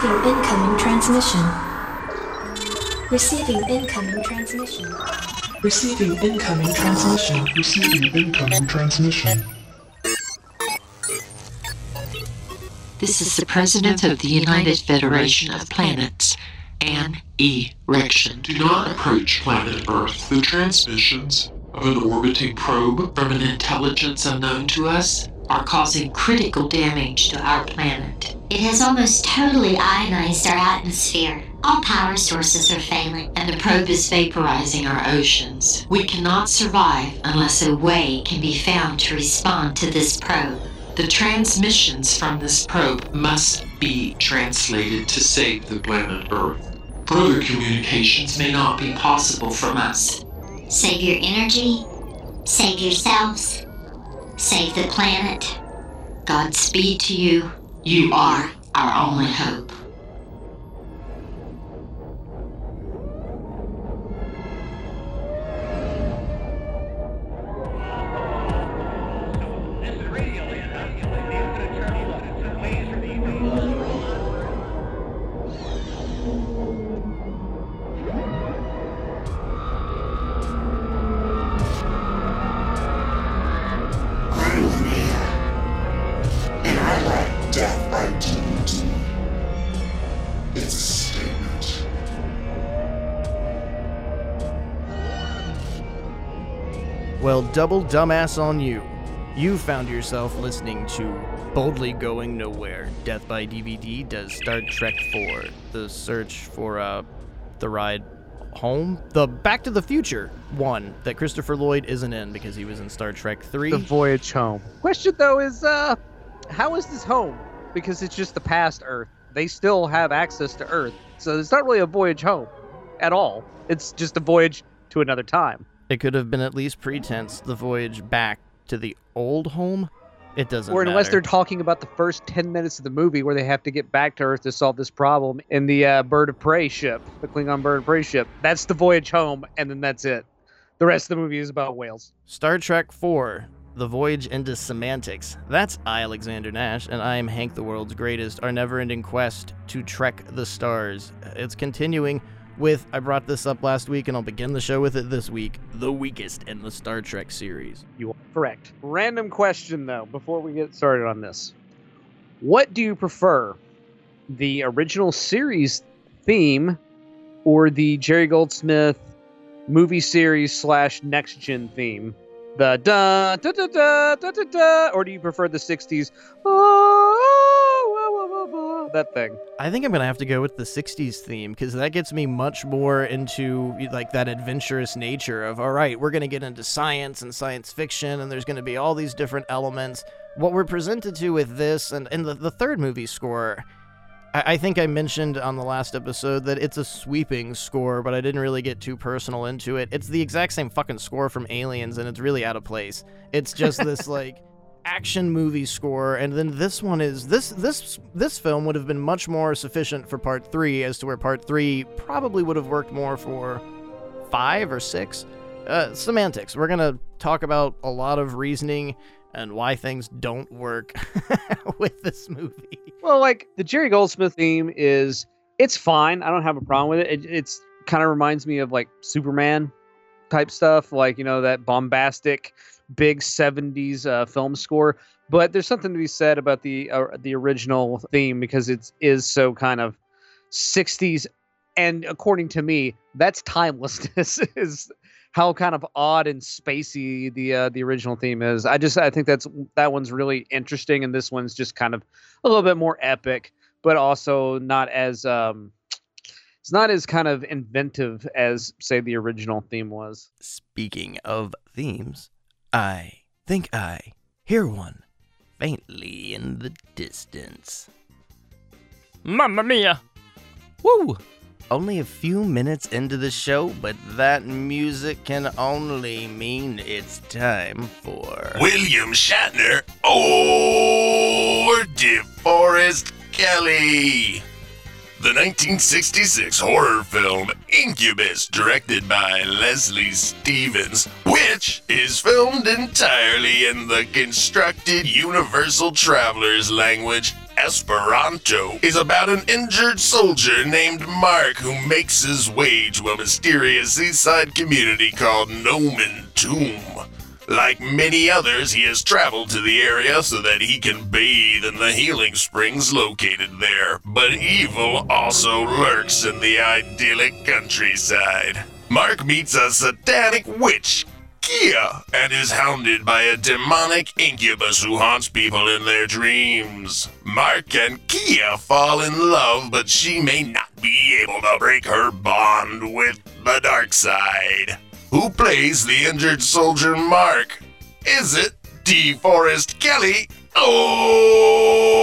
Receiving incoming transmission. Receiving incoming transmission. Receiving incoming transmission. Receiving incoming transmission. This is the President of the United Federation of Planets, Anne E. Rection. Do not approach planet Earth. The transmissions of an orbiting probe from an intelligence unknown to us are causing critical damage to our planet. It has almost totally ionized our atmosphere. All power sources are failing. And the probe is vaporizing our oceans. We cannot survive unless a way can be found to respond to this probe. The transmissions from this probe must be translated to save the planet Earth. Further communications may not be possible from us. Save your energy, save yourselves, save the planet. Godspeed to you. You are our only hope. Dumbass on you. You found yourself listening to Boldly Going Nowhere. Death by DVD does Star Trek 4. The search for uh, the ride home. The Back to the Future one that Christopher Lloyd isn't in because he was in Star Trek 3. The Voyage Home. Question though is uh how is this home? Because it's just the past Earth. They still have access to Earth. So it's not really a voyage home at all. It's just a voyage to another time. It could have been at least pretense the voyage back to the old home. It doesn't. Or unless matter. they're talking about the first ten minutes of the movie where they have to get back to Earth to solve this problem in the uh, Bird of Prey ship, the Klingon Bird of Prey ship. That's the voyage home, and then that's it. The rest of the movie is about whales. Star Trek Four: The Voyage into Semantics. That's I, Alexander Nash, and I am Hank, the world's greatest. Our never-ending quest to trek the stars. It's continuing with, I brought this up last week and I'll begin the show with it this week, the weakest in the Star Trek series. You are correct. Random question though, before we get started on this. What do you prefer? The original series theme or the Jerry Goldsmith movie series slash next gen theme? The da da da da da da da, or do you prefer the '60s? That thing. I think I'm gonna have to go with the '60s theme because that gets me much more into like that adventurous nature of all right, we're gonna get into science and science fiction, and there's gonna be all these different elements. What we're presented to with this and and the, the third movie score I, think I mentioned on the last episode that it's a sweeping score, but I didn't really get too personal into it. It's the exact same fucking score from Aliens, and it's really out of place. It's just this like action movie score, and then this one is this this this film would have been much more sufficient for part three, as to where part three probably would have worked more for five or six. Uh, semantics. We're gonna talk about a lot of reasoning and why things don't work with this movie. Well, like the Jerry Goldsmith theme is it's fine. I don't have a problem with it. it it's kind of reminds me of like Superman type stuff, like you know that bombastic big 70s uh, film score. But there's something to be said about the uh, the original theme because it is so kind of 60s and according to me, that's timelessness is how kind of odd and spacey the uh, the original theme is. I just I think that's that one's really interesting, and this one's just kind of a little bit more epic, but also not as um, it's not as kind of inventive as say the original theme was. Speaking of themes, I think I hear one faintly in the distance. Mamma mia! Woo! only a few minutes into the show, but that music can only mean it's time for William Shatner or DeForest Kelley. The 1966 horror film Incubus, directed by Leslie Stevens, which is filmed entirely in the constructed Universal Traveler's language Esperanto is about an injured soldier named Mark who makes his way to a mysterious seaside community called Nomen Tuum. Like many others, he has traveled to the area so that he can bathe in the healing springs located there. But evil also lurks in the idyllic countryside. Mark meets a satanic witch, Kia, and is hounded by a demonic incubus who haunts people in their dreams. Mark and Kia fall in love, but she may not be able to break her bond with the dark side. Who plays the injured soldier Mark? Is it D. DeForest Kelley? Oh!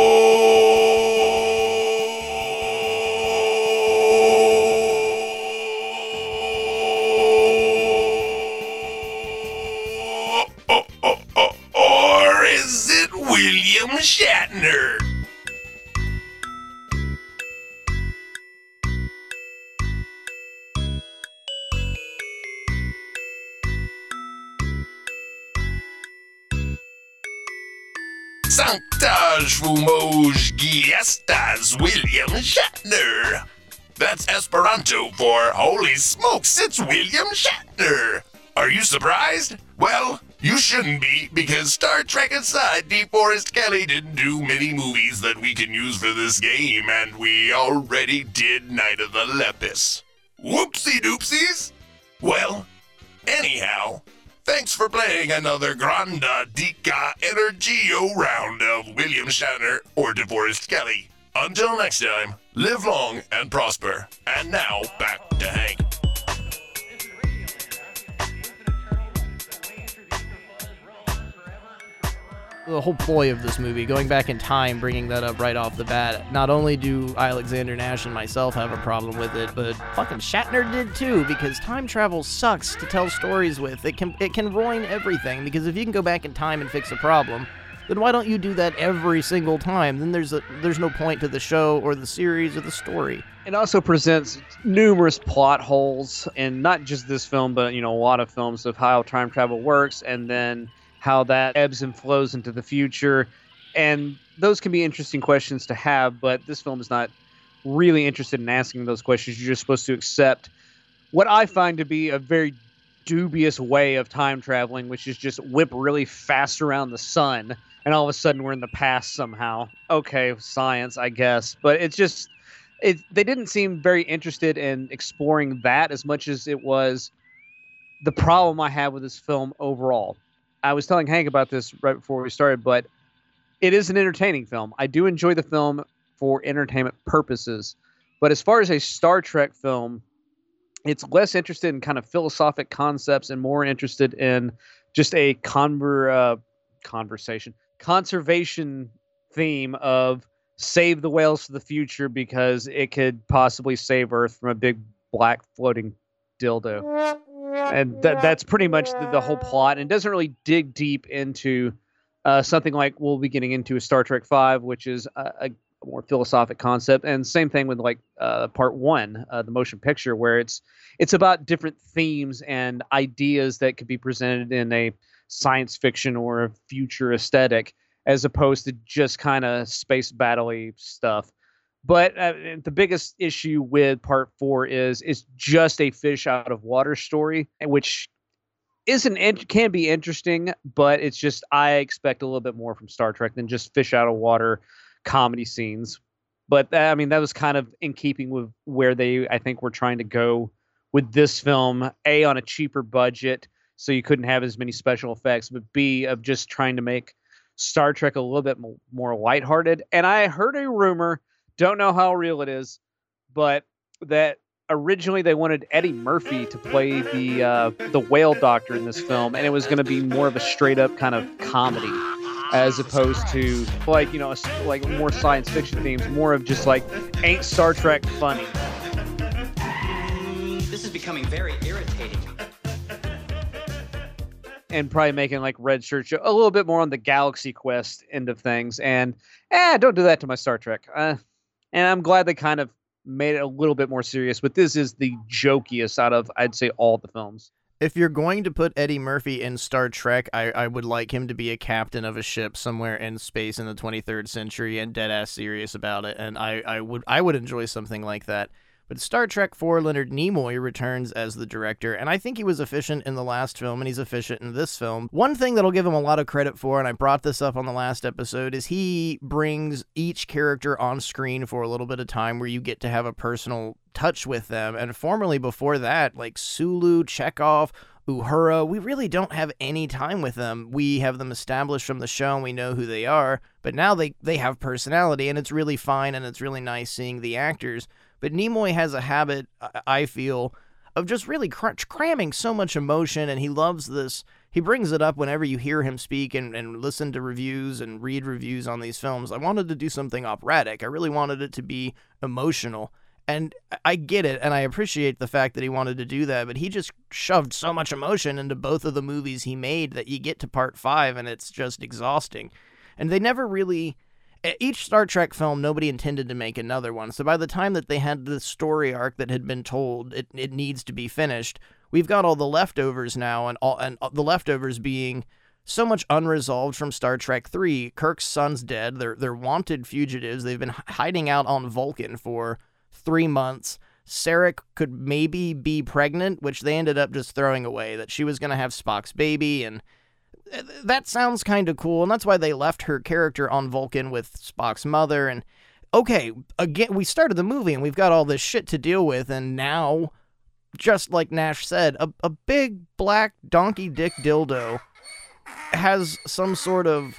Fumos giestas William Shatner. That's Esperanto for holy smokes, it's William Shatner. Are you surprised? Well, you shouldn't be, because Star Trek aside, DeForest Kelley didn't do many movies that we can use for this game, and we already did Night of the Lepus. Whoopsie doopsies! Well, anyhow, thanks for playing another Granda Dica Energio round of William Shatner or DeForest Kelley. Until next time, live long and prosper. And now, back to Hank. The whole ploy of this movie, going back in time, bringing that up right off the bat. Not only do Alexander Nash and myself have a problem with it, but fucking Shatner did too, because time travel sucks to tell stories with. It can it can ruin everything. Because if you can go back in time and fix a problem, then why don't you do that every single time? Then there's a, there's no point to the show or the series or the story. It also presents numerous plot holes, and not just this film, but you know a lot of films of how time travel works, and then how that ebbs and flows into the future. And those can be interesting questions to have, but this film is not really interested in asking those questions. You're just supposed to accept what I find to be a very dubious way of time traveling, which is just whip really fast around the sun, and all of a sudden we're in the past somehow. Okay, science, I guess, but it's just it. They didn't seem very interested in exploring that as much as it was the problem I have with this film overall. I was telling Hank about this right before we started, but it is an entertaining film. I do enjoy the film for entertainment purposes, but as far as a Star Trek film, it's less interested in kind of philosophic concepts and more interested in just a conver uh, conversation conservation theme of save the whales for the future because it could possibly save Earth from a big black floating dildo and that that's pretty much the, the, whole plot and doesn't really dig deep into uh, something like we'll be getting into a Star Trek Five, which is a, a more philosophic concept, and same thing with like uh, Part One, uh, the motion picture, where it's it's about different themes and ideas that could be presented in a science fiction or a future aesthetic, as opposed to just kind of space battle stuff. But uh, the biggest issue with part four is it's just a fish out of water story, which isn't can be interesting, but it's just I expect a little bit more from Star Trek than just fish out of water comedy scenes. But I mean that was kind of in keeping with where they I think were trying to go with this film. A on a cheaper budget, so you couldn't have as many special effects, but B of just trying to make Star Trek a little bit more lighthearted. And I heard a rumor don't know how real it is, but that originally they wanted Eddie Murphy to play the uh, the whale doctor in this film, and it was going to be more of a straight up kind of comedy, as opposed to like you know like more science fiction themes, more of just like ain't Star Trek funny. This is becoming very irritating. And probably making like Red Shirt show a little bit more on the Galaxy Quest end of things, and eh, don't do that to my Star Trek. Uh, and I'm glad they kind of made it a little bit more serious. But this is the jokiest out of I'd say all the films. if you're going to put Eddie Murphy in Star Trek, I, I would like him to be a captain of a ship somewhere in space in the 23rd century and dead ass serious about it. And I, I would I would enjoy something like that. But Star Trek 4 Leonard Nimoy returns as the director, and I think he was efficient in the last film, and he's efficient in this film. One thing that I'll give him a lot of credit for, and I brought this up on the last episode, is he brings each character on screen for a little bit of time where you get to have a personal touch with them. And formerly before that, like Sulu, Chekov, Uhura, we really don't have any time with them. We have them established from the show and we know who they are, but now they, they have personality and it's really fine and it's really nice seeing the actors. But Nimoy has a habit, I feel, of just really cr- cramming so much emotion, and he loves this. He brings it up whenever you hear him speak and, and listen to reviews and read reviews on these films. I wanted to do something operatic. I really wanted it to be emotional. And I get it, and I appreciate the fact that he wanted to do that, but he just shoved so much emotion into both of the movies he made that you get to part five and it's just exhausting. And they never really each Star Trek film, nobody intended to make another one. So by the time that they had the story arc that had been told, it, it needs to be finished. We've got all the leftovers now, and all and uh, the leftovers being so much unresolved from Star Trek 3. Kirk's son's dead. They're they're wanted fugitives. They've been hiding out on Vulcan for three months. Saavik could maybe be pregnant, which they ended up just throwing away. That she was going to have Spock's baby, and that sounds kind of cool, and that's why they left her character on Vulcan with Spock's mother. And okay, again, we started the movie and we've got all this shit to deal with, and now, just like Nash said, a, a big black donkey dick dildo has some sort of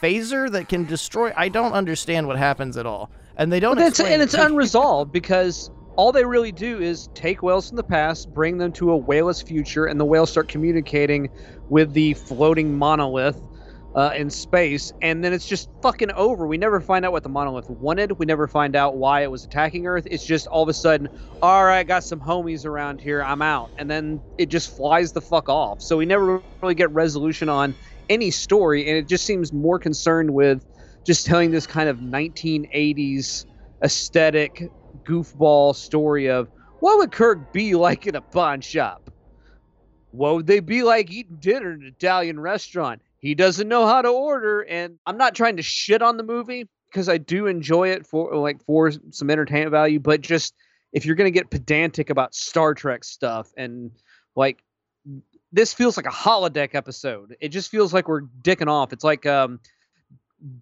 phaser that can destroy. I don't understand what happens at all, and they don't. Well, and it's unresolved because all they really do is take whales from the past, bring them to a whaleless future, and the whales start communicating with the floating monolith uh, in space, and then it's just fucking over. We never find out what the monolith wanted. We never find out why it was attacking Earth. It's just all of a sudden, all right, got some homies around here. I'm out, and then it just flies the fuck off. So we never really get resolution on any story, and it just seems more concerned with just telling this kind of 1980s aesthetic goofball story of what would Kirk be like in a pawn shop? What would they be like eating dinner in an Italian restaurant? He doesn't know how to order, and I'm not trying to shit on the movie because I do enjoy it for like for some entertainment value, but just if you're gonna get pedantic about Star Trek stuff and like this feels like a holodeck episode. It just feels like we're dicking off. It's like um,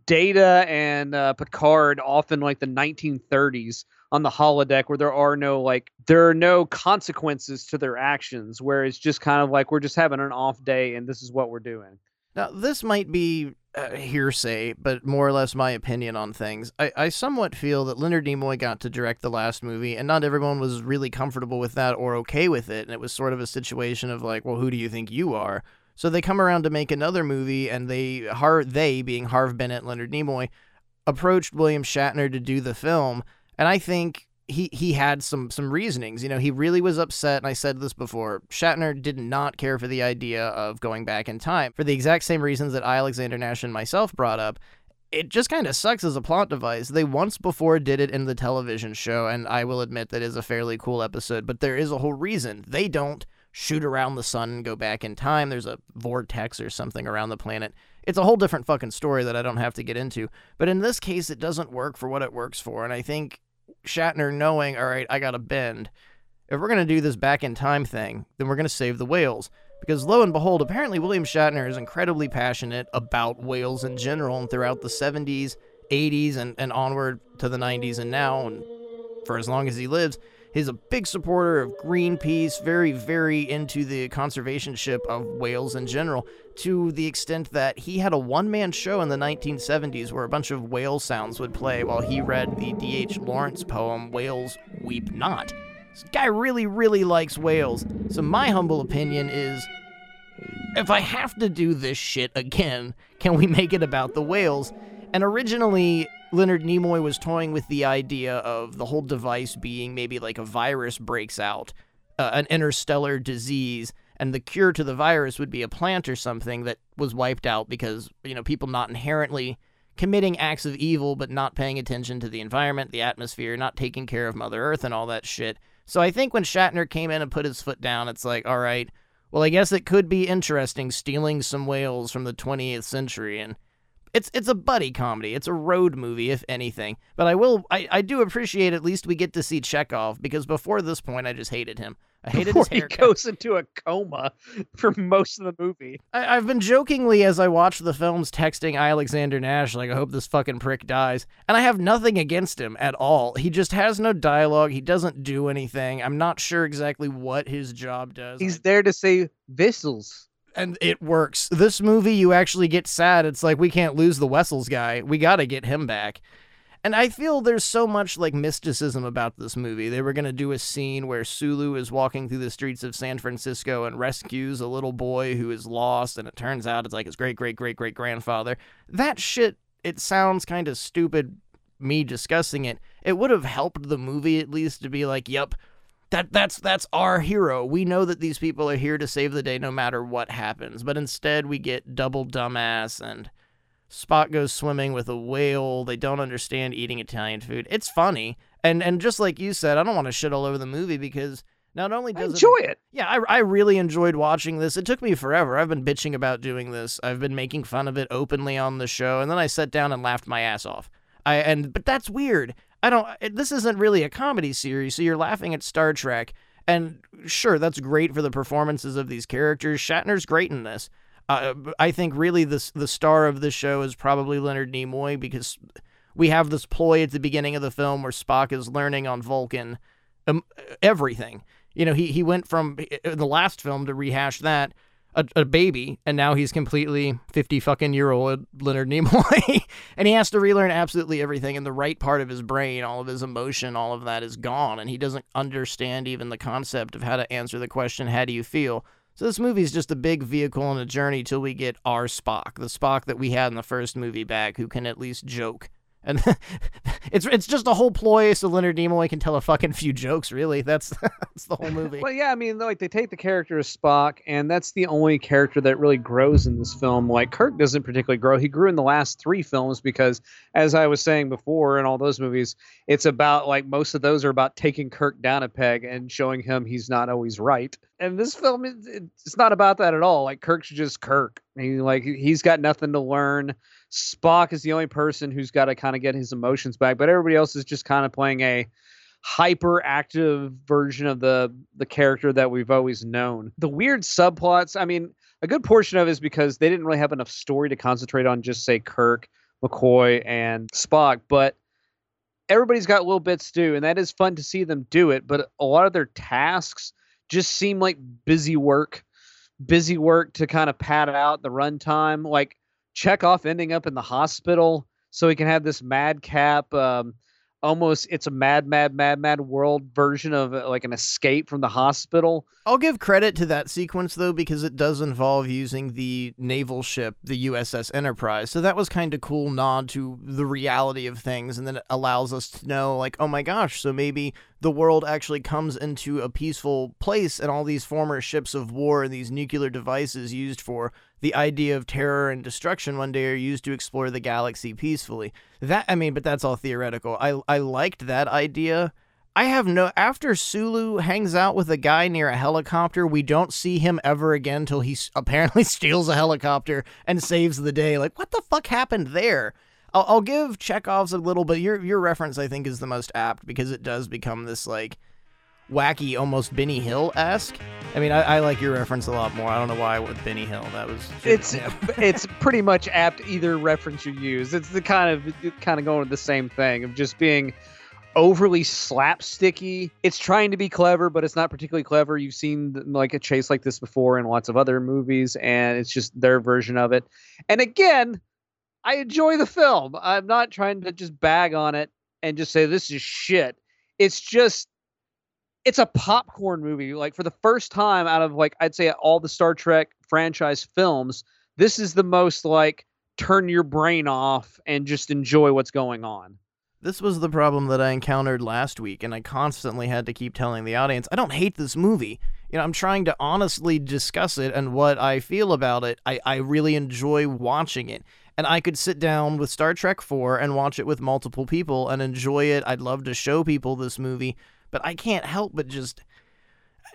Data and uh, Picard off in like the 1930s on the holodeck where there are no like there are no consequences to their actions where it's just kind of like we're just having an off day and this is what we're doing. Now this might be uh, hearsay but more or less my opinion on things. I, I somewhat feel that leonard nimoy got to direct the last movie and not everyone was really comfortable with that or okay with it and it was sort of a situation of like well who do you think you are? So they come around to make another movie and they Har- they being harve bennett leonard nimoy approached william shatner to do the film and I think he he had some some reasonings. You know, he really was upset, and I said this before. Shatner did not care for the idea of going back in time for the exact same reasons that I, Alexander Nash and myself brought up. It just kind of sucks as a plot device. They once before did it in the television show, and I will admit that is a fairly cool episode, but there is a whole reason. They don't shoot around the sun and go back in time. There's a vortex or something around the planet. It's a whole different fucking story that I don't have to get into. But in this case, it doesn't work for what it works for. And I think Shatner knowing, all right, I got to bend. If we're going to do this back in time thing, then we're going to save the whales. Because lo and behold, apparently William Shatner is incredibly passionate about whales in general and throughout the 70s, 80s, and, and onward to the 90s and now, and for as long as he lives. He's a big supporter of Greenpeace, very, very into the conservationship of whales in general, to the extent that he had a one man show in the 1970s where a bunch of whale sounds would play while he read the D.H. Lawrence poem, Whales Weep Not. This guy really, really likes whales. So, my humble opinion is if I have to do this shit again, can we make it about the whales? And originally, Leonard Nimoy was toying with the idea of the whole device being maybe like a virus breaks out, uh, an interstellar disease, and the cure to the virus would be a plant or something that was wiped out because, you know, people not inherently committing acts of evil but not paying attention to the environment, the atmosphere, not taking care of Mother Earth and all that shit. So I think when Shatner came in and put his foot down, it's like, all right, well, I guess it could be interesting stealing some whales from the 20th century and it's it's a buddy comedy. It's a road movie, if anything. But I will I, I do appreciate at least we get to see Chekov because before this point I just hated him. I hated Before his he goes into a coma for most of the movie. I, I've been jokingly as I watch the films texting Alexander Nash like I hope this fucking prick dies, and I have nothing against him at all. He just has no dialogue. He doesn't do anything. I'm not sure exactly what his job does. He's there to say vessels. and it works. This movie, you actually get sad. It's like we can't lose the Wessels guy. We got to get him back. And I feel there's so much like mysticism about this movie. They were going to do a scene where Sulu is walking through the streets of San Francisco and rescues a little boy who is lost, and it turns out it's like his great great great great grandfather. That shit, it sounds kind of stupid me discussing it. It would have helped the movie at least to be like, yep, that that's that's our hero. We know that these people are here to save the day no matter what happens. But instead we get double dumbass and Spock goes swimming with a whale. They don't understand eating Italian food. It's funny. And and just like you said, I don't want to shit all over the movie because not only I does enjoy it it. yeah, I, I really enjoyed watching this. It took me forever. I've been bitching about doing this. I've been making fun of it openly on the show, and then I sat down and laughed my ass off. I and but that's weird. I don't. it- This isn't really a comedy series, so you're laughing at Star Trek, and sure, that's great for the performances of these characters. Shatner's great in this. Uh, I think really the the star of this show is probably Leonard Nimoy because we have this ploy at the beginning of the film where Spock is learning on Vulcan um, everything. You know, he he went from in the last film to rehash that a, a baby, and now he's completely fifty fucking year old Leonard Nimoy, and he has to relearn absolutely everything. And the right part of his brain, all of his emotion, all of that is gone, and he doesn't understand even the concept of how to answer the question, "How do you feel?" So this movie is just a big vehicle and a journey till we get our Spock, the Spock that we had in the first movie back, who can at least joke. And it's it's just a whole ploy so Leonard Nimoy can tell a fucking few jokes. Really, that's that's the whole movie. Well, yeah, I mean, like they take the character of Spock, and that's the only character that really grows in this film. Like Kirk doesn't particularly grow. He grew in the last three films because, as I was saying before, in all those movies, it's about like most of those are about taking Kirk down a peg and showing him he's not always right. And this film, it's not about that at all. Like Kirk's just Kirk. He like he's got nothing to learn. Spock is the only person who's got to kind of get his emotions back, but everybody else is just kind of playing a hyperactive version of the the character that we've always known. The weird subplots, I mean, a good portion of it is because they didn't really have enough story to concentrate on just say Kirk, McCoy, and Spock, but everybody's got little bits to do, and that is fun to see them do it. But a lot of their tasks just seem like busy work, busy work to kind of pad out the runtime. Like Chekov ending up in the hospital so he can have this madcap um, almost it's a mad mad mad mad world version of uh, like an escape from the hospital I'll give credit to that sequence though because it does involve using the naval ship, the USS Enterprise. So that was kind of cool nod to the reality of things and then it allows us to know like, oh my gosh, so maybe the world actually comes into a peaceful place and all these former ships of war and these nuclear devices used for the idea of terror and destruction one day are used to explore the galaxy peacefully. That I mean, but that's all theoretical. I I liked that idea. I have no. After Sulu hangs out with a guy near a helicopter, we don't see him ever again till he apparently steals a helicopter and saves the day. Like, what the fuck happened there? I'll, I'll give Chekov's a little, but your your reference I think is the most apt because it does become this like wacky, almost Benny Hill esque. I mean, I, I like your reference a lot more. I don't know why with Benny Hill. That was it's yeah. it's pretty much apt either reference you use it's the kind of kind of going with the same thing of just being overly slapsticky it's trying to be clever but it's not particularly clever you've seen like a chase like this before in lots of other movies and it's just their version of it and again i enjoy the film i'm not trying to just bag on it and just say this is shit it's just it's a popcorn movie. Like for the first time out of like I'd say all the Star Trek franchise films, this is the most like turn your brain off and just enjoy what's going on. This was the problem that I encountered last week, and I constantly had to keep telling the audience, I don't hate this movie. You know, I'm trying to honestly discuss it and what I feel about it. I, I really enjoy watching it. And I could sit down with Star Trek 4 and watch it with multiple people and enjoy it. I'd love to show people this movie, but I can't help but just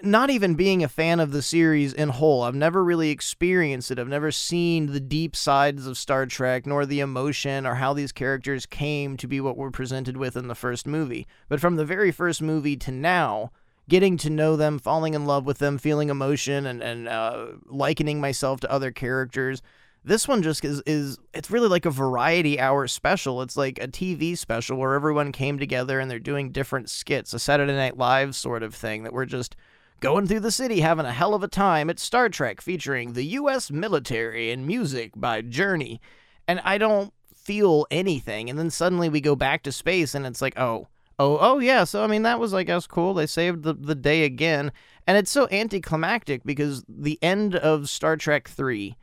not even being a fan of the series in whole, I've never really experienced it. I've never seen the deep sides of Star Trek, nor the emotion or how these characters came to be what we're presented with in the first movie. But from the very first movie to now, getting to know them, falling in love with them, feeling emotion, and, and uh, likening myself to other characters. This one just is, is, it's really like a variety hour special. It's like a TV special where everyone came together and they're doing different skits, a Saturday Night Live sort of thing that we're just going through the city having a hell of a time. It's Star Trek featuring the U.S. military and music by Journey. And I don't feel anything. And then suddenly we go back to space and it's like, oh, oh, oh, yeah. So, I mean, that was, I guess, cool. They saved the, the day again. And it's so anticlimactic because the end of Star Trek 3,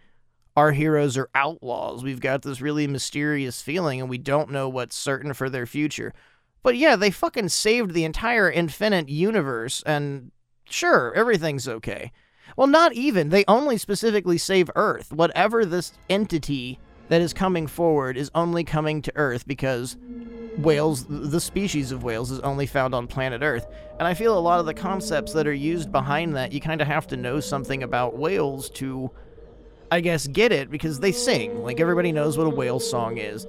our heroes are outlaws. We've got this really mysterious feeling and we don't know what's certain for their future. But yeah, they fucking saved the entire infinite universe and Sure, everything's okay. Well, not even. They only specifically save Earth. Whatever this entity that is coming forward is only coming to Earth because whales, the species of whales, is only found on planet Earth. And I feel a lot of the concepts that are used behind that, you kind of have to know something about whales to, I guess, get it because they sing. Like everybody knows what a whale song is.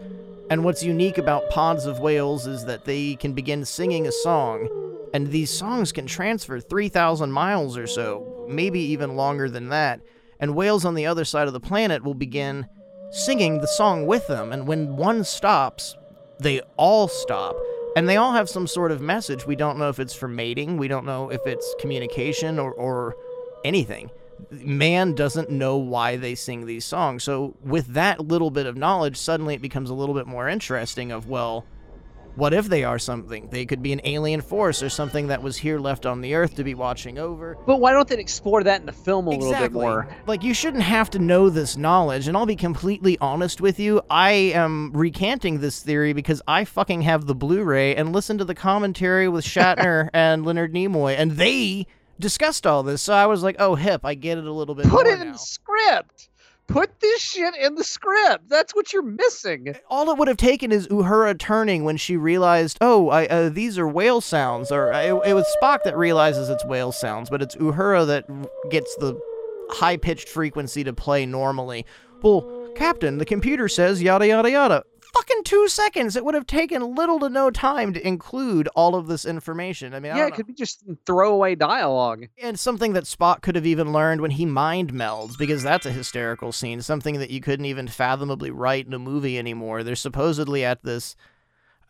And what's unique about pods of whales is that they can begin singing a song and these songs can transfer 3,000 miles or so, maybe even longer than that. And whales on the other side of the planet will begin singing the song with them. And when one stops, they all stop. And they all have some sort of message. We don't know if it's for mating, we don't know if it's communication or, or anything. Man doesn't know why they sing these songs. So, with that little bit of knowledge, suddenly it becomes a little bit more interesting of, well, what if they are something? They could be an alien force or something that was here left on the Earth to be watching over. But why don't they explore that in the film a exactly. little bit more? Like, you shouldn't have to know this knowledge. And I'll be completely honest with you. I am recanting this theory because I fucking have the Blu ray and listen to the commentary with Shatner and Leonard Nimoy, and they discussed all this. So I was like, oh, hip, I get it a little bit Put it in now. the script. Put this shit in the script. That's what you're missing. All it would have taken is Uhura turning when she realized, oh, I, uh, these are whale sounds. Or uh, it, it was Spock that realizes it's whale sounds, but it's Uhura that gets the high pitched frequency to play normally. Well, Captain, the computer says yada yada yada fucking two seconds. It would have taken little to no time to include all of this information. I mean, I yeah, it know. could be just throwaway dialogue. and something that Spock could have even learned when he mind melds, because that's a hysterical scene. Something that you couldn't even fathomably write in a movie anymore. They're supposedly at this.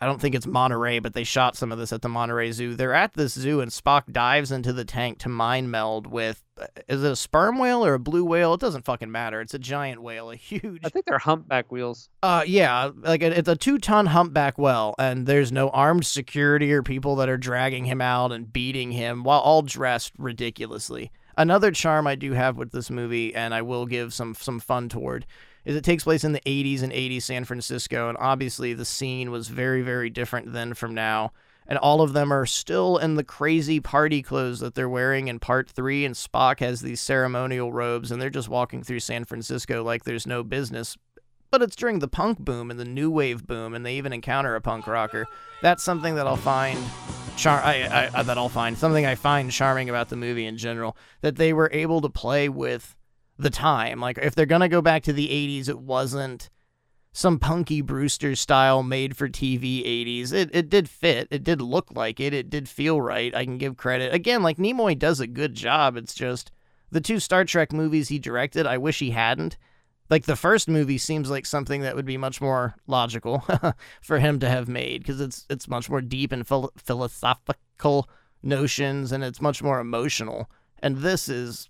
I don't think it's Monterey, but they shot some of this at the Monterey Zoo. They're at this zoo, and Spock dives into the tank to mind meld with. uh, Is it a sperm whale or a blue whale? It doesn't fucking matter. It's a giant whale, a huge. I think they're humpback whales. Uh, yeah, like it- it's a two-ton humpback whale, and there's no armed security or people that are dragging him out and beating him while all dressed ridiculously. Another charm I do have with this movie, and I will give some some fun toward, is it takes place in the 80s and 80s San Francisco, and obviously the scene was very very different then from now. And all of them are still in the crazy party clothes that they're wearing in part three, and Spock has these ceremonial robes, and they're just walking through San Francisco like there's no business but it's during the punk boom and the new wave boom, and they even encounter a punk rocker. That's something that I'll find char- I, I, that I'll find something I find charming about the movie in general. That they were able to play with the time. Like if they're gonna go back to the '80s, it wasn't some punky Brewster style made for TV 80s. It it did fit. It did look like it. It did feel right. I can give credit. Again, like Nimoy does a good job. It's just the two Star Trek movies he directed, I wish he hadn't. Like the first movie seems like something that would be much more logical for him to have made because it's it's much more deep and phil- philosophical notions and it's much more emotional. And this is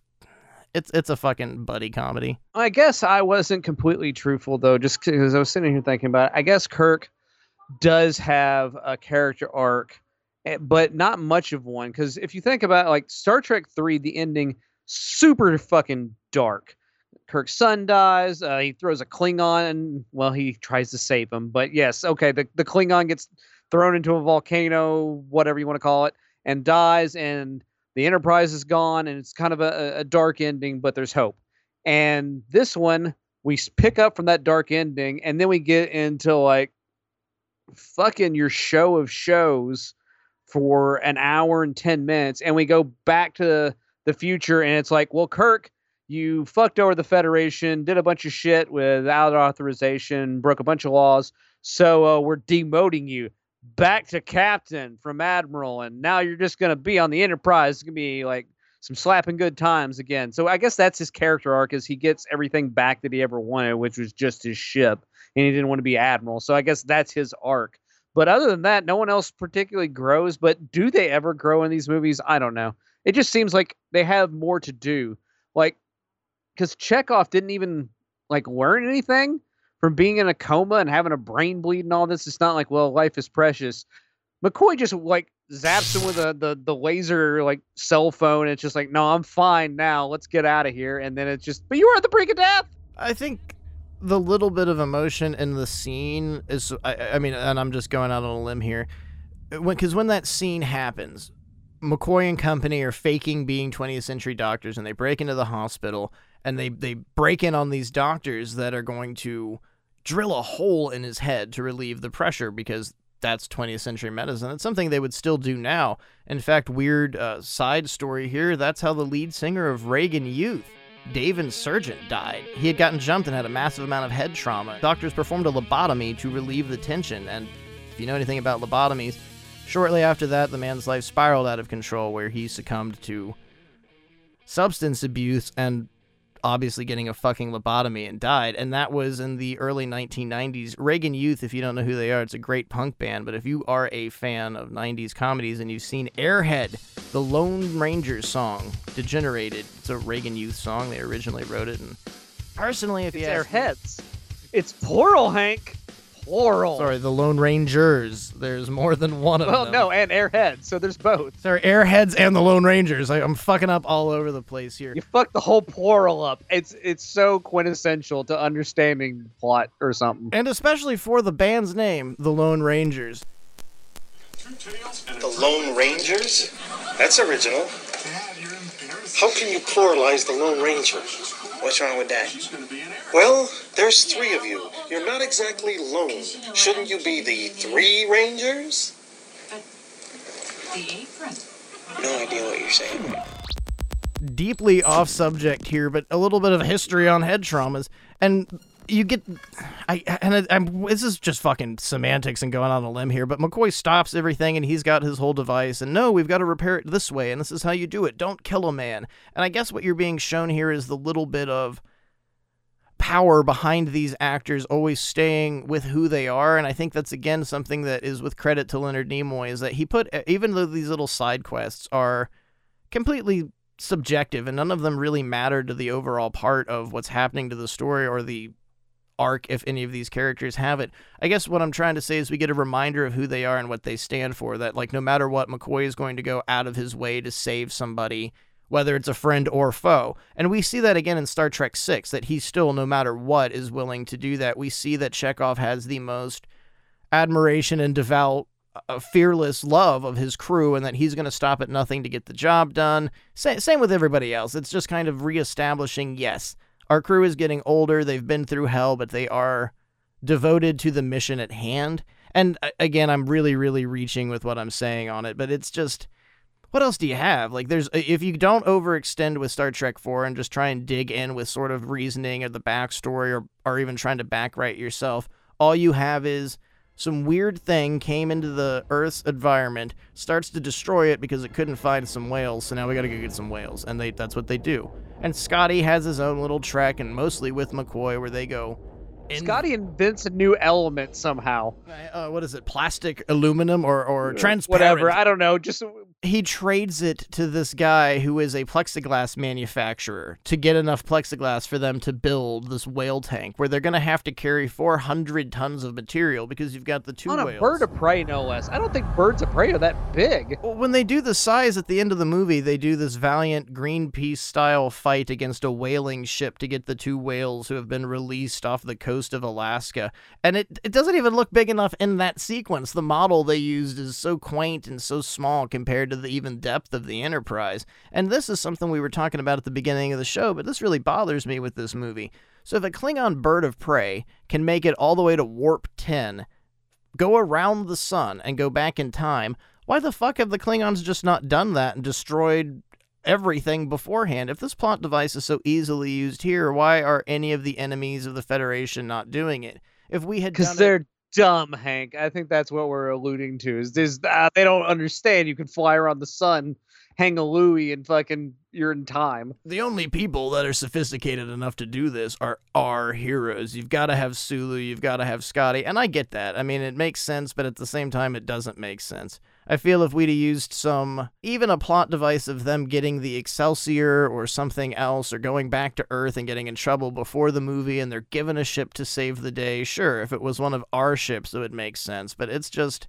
it's it's a fucking buddy comedy. I guess I wasn't completely truthful though, just because I was sitting here thinking about it. I guess Kirk does have a character arc, eh, but not much of one. Because if you think about like Star Trek Three, the ending super fucking dark. Kirk's son dies. Uh, he throws a Klingon, and well, he tries to save him. But yes, okay, the the Klingon gets thrown into a volcano, whatever you want to call it, and dies, and the Enterprise is gone, and it's kind of a, a dark ending, but there's hope. And this one, we pick up from that dark ending, and then we get into like fucking your show of shows for an hour and 10 minutes and we go back to the future and it's like, well, Kirk, you fucked over the Federation, did a bunch of shit without authorization, broke a bunch of laws. So uh, we're demoting you back to captain from admiral, and now you're just gonna be on the Enterprise. It's gonna be like some slapping good times again. So I guess that's his character arc, is he gets everything back that he ever wanted, which was just his ship, and he didn't want to be admiral. So I guess that's his arc. But other than that, no one else particularly grows. But do they ever grow in these movies? I don't know. It just seems like they have more to do. Like because Chekov didn't even like learn anything from being in a coma and having a brain bleed and all this. It's not like, well, life is precious. McCoy just like zaps him with a, the the laser like cell phone. It's just like, no, I'm fine now. Let's get out of here. And then it's just, but you were at the brink of death. I think the little bit of emotion in the scene is, I, I mean, and I'm just going out on a limb here, because when, when that scene happens, McCoy and company are faking being 20th century doctors and they break into the hospital and they they break in on these doctors that are going to drill a hole in his head to relieve the pressure because that's 20th century medicine. It's something they would still do now. In fact, weird uh, side story here. That's how the lead singer of Reagan Youth, Dave Insurgent, died. He had gotten jumped and had a massive amount of head trauma. Doctors performed a lobotomy to relieve the tension. And if you know anything about lobotomies, shortly after that, the man's life spiraled out of control, where he succumbed to substance abuse and obviously getting a fucking lobotomy and died. And that was in the early 1990s. Reagan Youth, if you don't know who they are, it's a great punk band. But if you are a fan of 90s comedies and you've seen Airhead, the Lone Rangers song, Degenerated, it's a Reagan Youth song. They originally wrote it. And personally, if it's you ask Airheads, it's plural, Hank. Plural. Sorry, the Lone Rangers. There's more than one of well, them. Well, no, and Airheads. So there's both. Sorry, Airheads and the Lone Rangers. I, I'm fucking up all over the place here. You fucked the whole plural up. It's it's so quintessential to understanding plot or something. And especially for the band's name, the Lone Rangers. The Lone Rangers? That's original. How can you pluralize the Lone Ranger? What's wrong with that? Well, there's three of you. You're not exactly lone. Shouldn't you be the three Rangers? Uh, the apron. No idea what you're saying. Deeply off subject here, but a little bit of history on head traumas. And you get, I and I, I'm, this is just fucking semantics and going on a limb here. But McCoy stops everything, and he's got his whole device. And no, we've got to repair it this way, and this is how you do it. Don't kill a man. And I guess what you're being shown here is the little bit of power behind these actors always staying with who they are and i think that's again something that is with credit to leonard nimoy is that he put even though these little side quests are completely subjective and none of them really matter to the overall part of what's happening to the story or the arc if any of these characters have it i guess what i'm trying to say is we get a reminder of who they are and what they stand for that like no matter what mccoy is going to go out of his way to save somebody whether it's a friend or foe. And we see that again in Star Trek 6 that he still no matter what is willing to do that. We see that Chekov has the most admiration and devout uh, fearless love of his crew and that he's going to stop at nothing to get the job done. Sa- same with everybody else. It's just kind of reestablishing yes, our crew is getting older, they've been through hell, but they are devoted to the mission at hand. And again, I'm really really reaching with what I'm saying on it, but it's just what else do you have? Like, there's if you don't overextend with Star Trek 4 and just try and dig in with sort of reasoning or the backstory or, or even trying to backwrite yourself, all you have is some weird thing came into the Earth's environment, starts to destroy it because it couldn't find some whales, so now we gotta go get some whales. And they that's what they do. And Scotty has his own little trek, and mostly with McCoy, where they go. In, Scotty invents a new element somehow. uh, what is it? Plastic, aluminum, or or transparent? Whatever. I don't know. Just he trades it to this guy who is a plexiglass manufacturer to get enough plexiglass for them to build this whale tank where they're going to have to carry 400 tons of material because you've got the two on whales. a bird of prey, no less. I don't think birds of prey are that big. Well, when they do the size at the end of the movie, they do this valiant Greenpeace style fight against a whaling ship to get the two whales who have been released off the coast of Alaska. And it, it doesn't even look big enough in that sequence. The model they used is so quaint and so small compared to the even depth of the Enterprise. And this is something we were talking about at the beginning of the show, but this really bothers me with this movie. So if a Klingon bird of prey can make it all the way to warp 10, go around the sun and go back in time, Why the fuck have the Klingons just not done that and destroyed everything beforehand? If this plot device is so easily used here, why are any of the enemies of the Federation not doing it? If we had because done they're dumb, Hank. I think that's what we're alluding to. Is this uh, they don't understand? You can fly around the sun, hang a Louis, and fucking you're in time. the only people that are sophisticated enough to do this are our heroes. You've got to have Sulu, you've got to have Scotty, and I get that. I mean, it makes sense, but at the same time, it doesn't make sense. I feel if we'd have used some, even a plot device of them getting the Excelsior or something else, or going back to Earth and getting in trouble before the movie, and they're given a ship to save the day, sure, if it was one of our ships, it would make sense, but it's just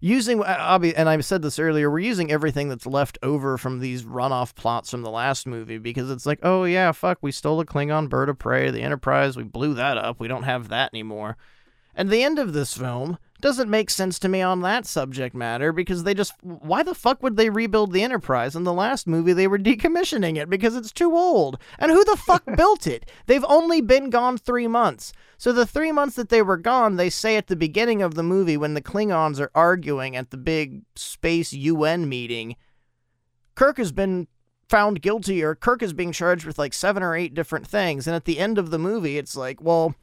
using and I said this earlier, we're using everything that's left over from these runoff plots from the last movie because it's like, oh yeah, fuck, we stole a Klingon bird of prey, the Enterprise, we blew that up, we don't have that anymore. And the end of this film doesn't make sense to me on that subject matter because they just why the fuck would they rebuild the Enterprise? In the last movie they were decommissioning it because it's too old. And who the fuck built it? They've only been gone 3 months. So the 3 months that they were gone, they say at the beginning of the movie when the Klingons are arguing at the big space UN meeting, Kirk has been found guilty or Kirk is being charged with like 7 or 8 different things and at the end of the movie it's like, well,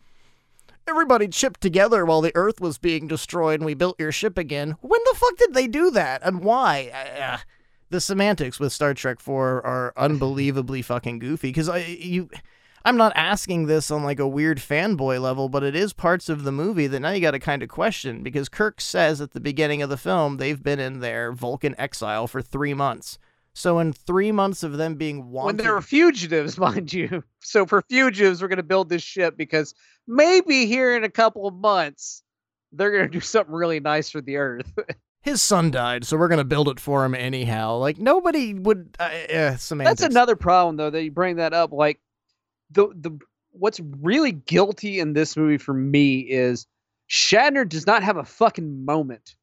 everybody chipped together while the Earth was being destroyed and we built your ship again. When the fuck did they do that and why? Uh, the semantics with Star Trek 4 are unbelievably fucking goofy because I you I'm not asking this on like a weird fanboy level, but it is parts of the movie that now you got to kind of question because Kirk says at the beginning of the film they've been in their Vulcan exile for 3 months. So in 3 months of them being wanted When they were fugitives, mind you. So for fugitives, we're gonna build this ship because maybe here in a couple of months they're gonna do something really nice for the Earth. his son died, so we're gonna build it for him anyhow. Like nobody would. Uh, uh, semantics. That's another problem, though, that you bring that up. Like the the what's really guilty in this movie for me is Shatner does not have a fucking moment.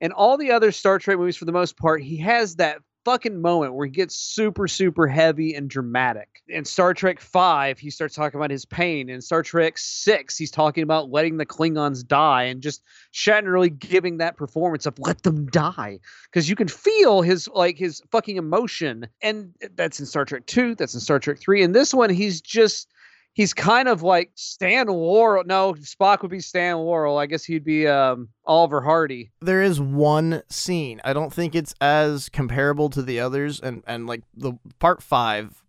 And all the other Star Trek movies, for the most part, he has that fucking moment where he gets super, super heavy and dramatic. In Star Trek Five, he starts talking about his pain. In Star Trek Six, he's talking about letting the Klingons die and just Shatner really giving that performance of let them die because you can feel his like his fucking emotion and that's in star trek 2 that's in star trek 3 and this one he's just he's kind of like Stan Laurel no spock would be Stan Laurel i guess he'd be um oliver hardy there is one scene. I don't think it's as comparable to the others, and and like the part five.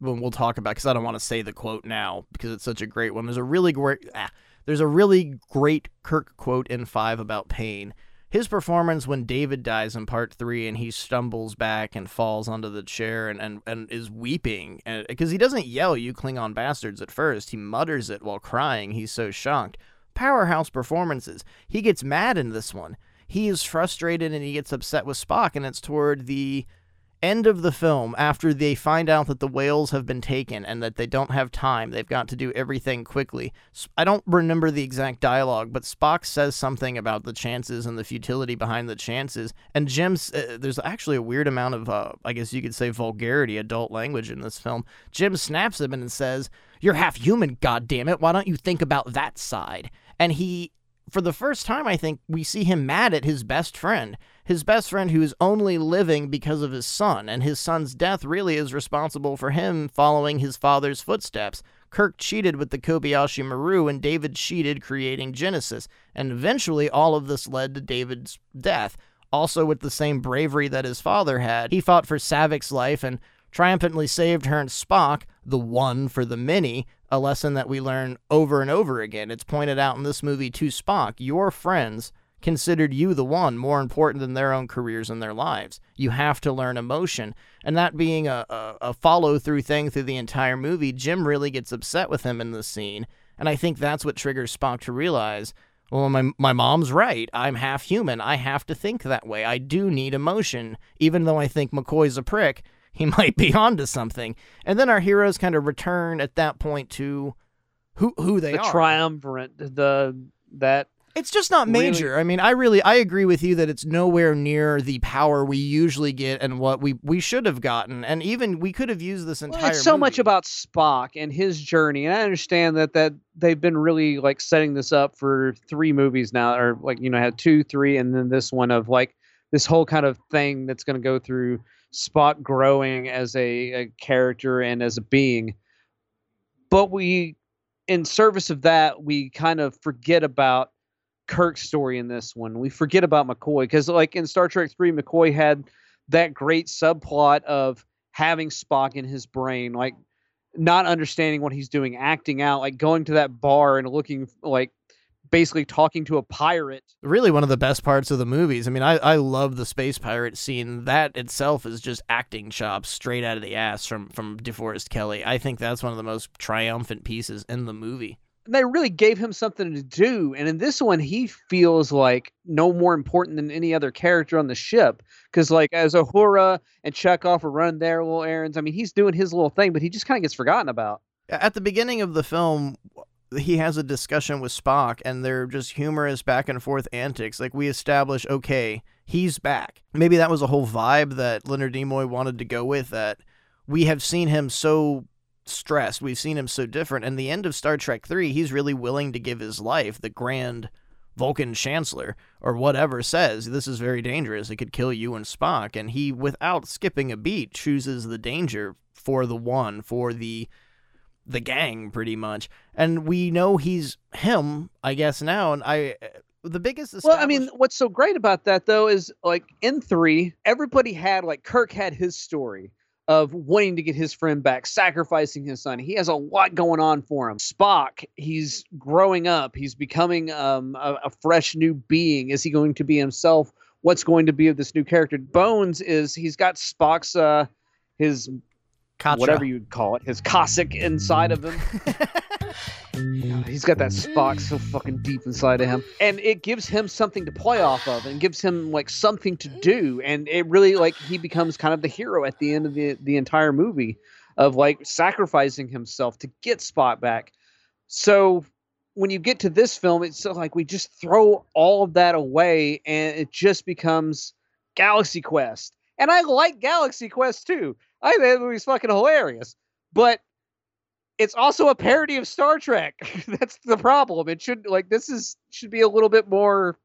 When we'll talk about, because I don't want to say the quote now because it's such a great one. There's a really great, ah, there's a really great Kirk quote in five about pain. His performance when David dies in part three and he stumbles back and falls onto the chair and, and, and is weeping because he doesn't yell, You Klingon bastards, at first. He mutters it while crying. He's so shocked. Powerhouse performances. He gets mad in this one. He is frustrated and he gets upset with Spock, and it's toward the end of the film after they find out that the whales have been taken and that they don't have time. They've got to do everything quickly. I don't remember the exact dialogue, but Spock says something about the chances and the futility behind the chances. And Jim's uh, there's actually a weird amount of uh, I guess you could say vulgarity, adult language in this film. Jim snaps him and says, "You're half human, goddammit. Why don't you think about that side?" And he for the first time, I think we see him mad at his best friend. His best friend who is only living because of his son, and his son's death really is responsible for him following his father's footsteps. Kirk cheated with the Kobayashi Maru, and David cheated creating Genesis. And eventually, all of this led to David's death. Also, with the same bravery that his father had, he fought for Saavik's life and triumphantly saved her and Spock, the one for the many, a lesson that we learn over and over again. It's pointed out in this movie to Spock your friends considered you the one more important than their own careers and their lives. You have to learn emotion. And that being a, a, a follow through thing through the entire movie, Jim really gets upset with him in this scene. And I think that's what triggers Spock to realize well, my, my mom's right. I'm half human. I have to think that way. I do need emotion. Even though I think McCoy's a prick, he might be onto something. And then our heroes kind of return at that point to who who they the are. triumvirate the that It's just not really- major. I mean, I really I agree with you that it's nowhere near the power we usually get and what we we should have gotten. And even we could have used this Well, entire it's so movie. much about Spock and his journey, and I understand that that they've been really like setting this up for three movies now, or like you know had two, three, and then this one of like this whole kind of thing that's going to go through Spock growing as a, a character and as a being. But we, in service of that, we kind of forget about Kirk's story in this one. We forget about McCoy because, like in Star Trek Three, McCoy had that great subplot of having Spock in his brain, like not understanding what he's doing, acting out, like going to that bar and looking like basically talking to a pirate. Really, one of the best parts of the movies. I mean, I, I love the space pirate scene. That itself is just acting chops straight out of the ass from from DeForest Kelley. I think that's one of the most triumphant pieces in the movie And they really gave him something to do. And in this one, he feels like no more important than any other character on the ship. Because, like, as Uhura and Chekov are running their little errands, I mean, he's doing his little thing, but he just kind of gets forgotten about. At the beginning of the film, he has a discussion with Spock, and they're just humorous back and forth antics. Like, we establish, okay, he's back. Maybe that was a whole vibe that Leonard Nimoy wanted to go with, that we have seen him so stressed. We've seen him so different. And the end of Star Trek 3, he's really willing to give his life. The Grand Vulcan Chancellor or whatever says this is very dangerous. It could kill you and Spock. And he, without skipping a beat, chooses the danger for the one, for the the gang pretty much and we know he's him i guess now and i the biggest well i mean what's so great about that though is like in three everybody had like kirk had his story of wanting to get his friend back, sacrificing his son. He has a lot going on for him. Spock, he's growing up. He's becoming um, a, a, fresh new being. Is he going to be himself? What's going to be of this new character? Bones is he's got Spock's uh, his katra. whatever you'd call it, his Cossack inside of him. he's got that Spock so fucking deep inside of him, and it gives him something to play off of, and gives him like something to do, and it really like he becomes kind of the hero at the end of the the entire movie, of like sacrificing himself to get Spock back. So when you get to this film, it's like we just throw all of that away, and it just becomes Galaxy Quest. And I like Galaxy Quest too. I think that movie's fucking hilarious. But it's also a parody of Star Trek. That's the problem. It should like this is should be a little bit more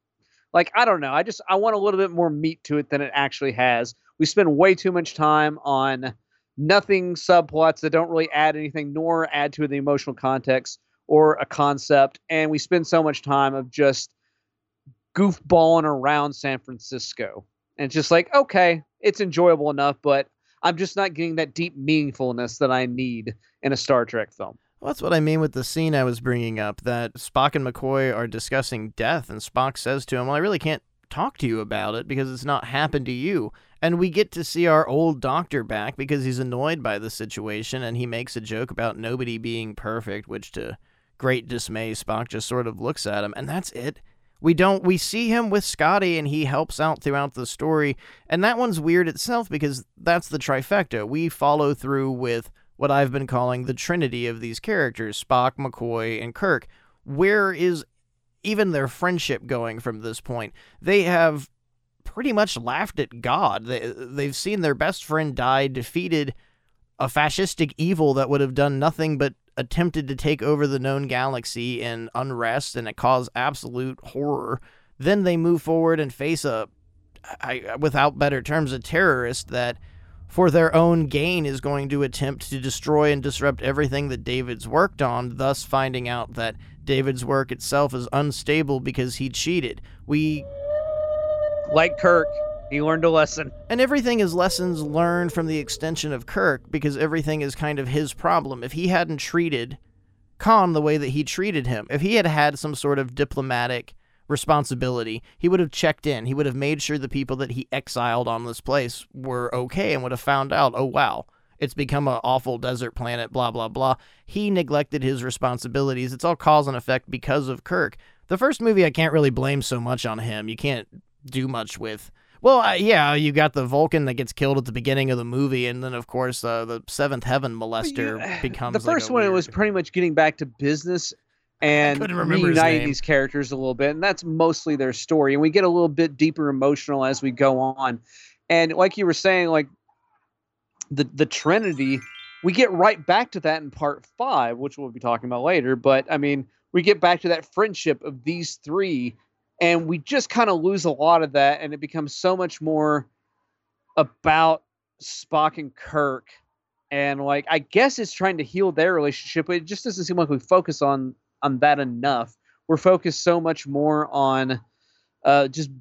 like I don't know. I just I want a little bit more meat to it than it actually has. We spend way too much time on nothing subplots that don't really add anything nor add to the emotional context or a concept and we spend so much time of just goofballing around San Francisco. And it's just like, okay, it's enjoyable enough, but I'm just not getting that deep meaningfulness that I need in a Star Trek film. Well, that's what I mean with the scene I was bringing up that Spock and McCoy are discussing death, and Spock says to him, Well, I really can't talk to you about it because it's not happened to you. And we get to see our old doctor back because he's annoyed by the situation, and he makes a joke about nobody being perfect, which to great dismay, Spock just sort of looks at him, and that's it. We don't we see him with Scotty and he helps out throughout the story. And that one's weird itself because that's the trifecta. We follow through with what I've been calling the trinity of these characters, Spock, McCoy, and Kirk. Where is even their friendship going from this point? They have pretty much laughed at God. They, they've seen their best friend die, defeated a fascistic evil that would have done nothing but attempted to take over the known galaxy in unrest and it caused absolute horror. Then they move forward and face a, I, without better terms, a terrorist that, for their own gain, is going to attempt to destroy and disrupt everything that David's worked on, thus finding out that David's work itself is unstable because he cheated. We. Like Kirk, he learned a lesson. And everything is lessons learned from the extension of Kirk because everything is kind of his problem. If he hadn't treated Khan the way that he treated him, if he had had some sort of diplomatic responsibility, he would have checked in. He would have made sure the people that he exiled on this place were okay and would have found out, oh, wow, it's become an awful desert planet, blah, blah, blah. He neglected his responsibilities. It's all cause and effect because of Kirk. The first movie, I can't really blame so much on him. You can't do much with well, uh, yeah, you got the Vulcan that gets killed at the beginning of the movie, and then of course uh, the Seventh Heaven molester yeah, becomes the first like one. Weird... It was pretty much getting back to business and reuniting these characters a little bit, and that's mostly their story. And we get a little bit deeper emotional as we go on. And like you were saying, like the the Trinity, we get right back to that in part five, which we'll be talking about later. But I mean, we get back to that friendship of these three and we just kind of lose a lot of that, and it becomes so much more about Spock and Kirk, and like I guess it's trying to heal their relationship, but it just doesn't seem like we focus on on that enough. We're focused so much more on uh, just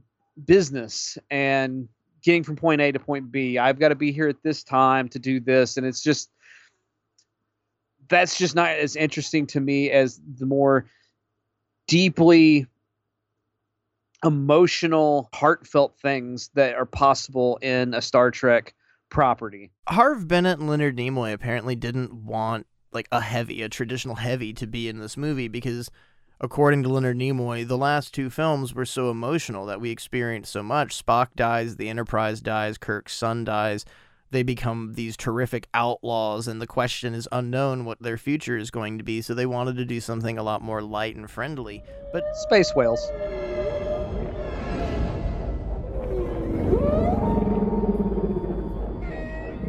business and getting from point A to point B. I've got to be here at this time to do this, and it's just that's just not as interesting to me as the more deeply emotional, heartfelt things that are possible in a Star Trek property. Harve Bennett and Leonard Nimoy apparently didn't want like a heavy, a traditional heavy to be in this movie because according to Leonard Nimoy, the last two films were so emotional that we experienced so much. Spock dies, the Enterprise dies, Kirk's son dies. They become these terrific outlaws, and the question is unknown what their future is going to be. So they wanted to do something a lot more light and friendly. But Space whales.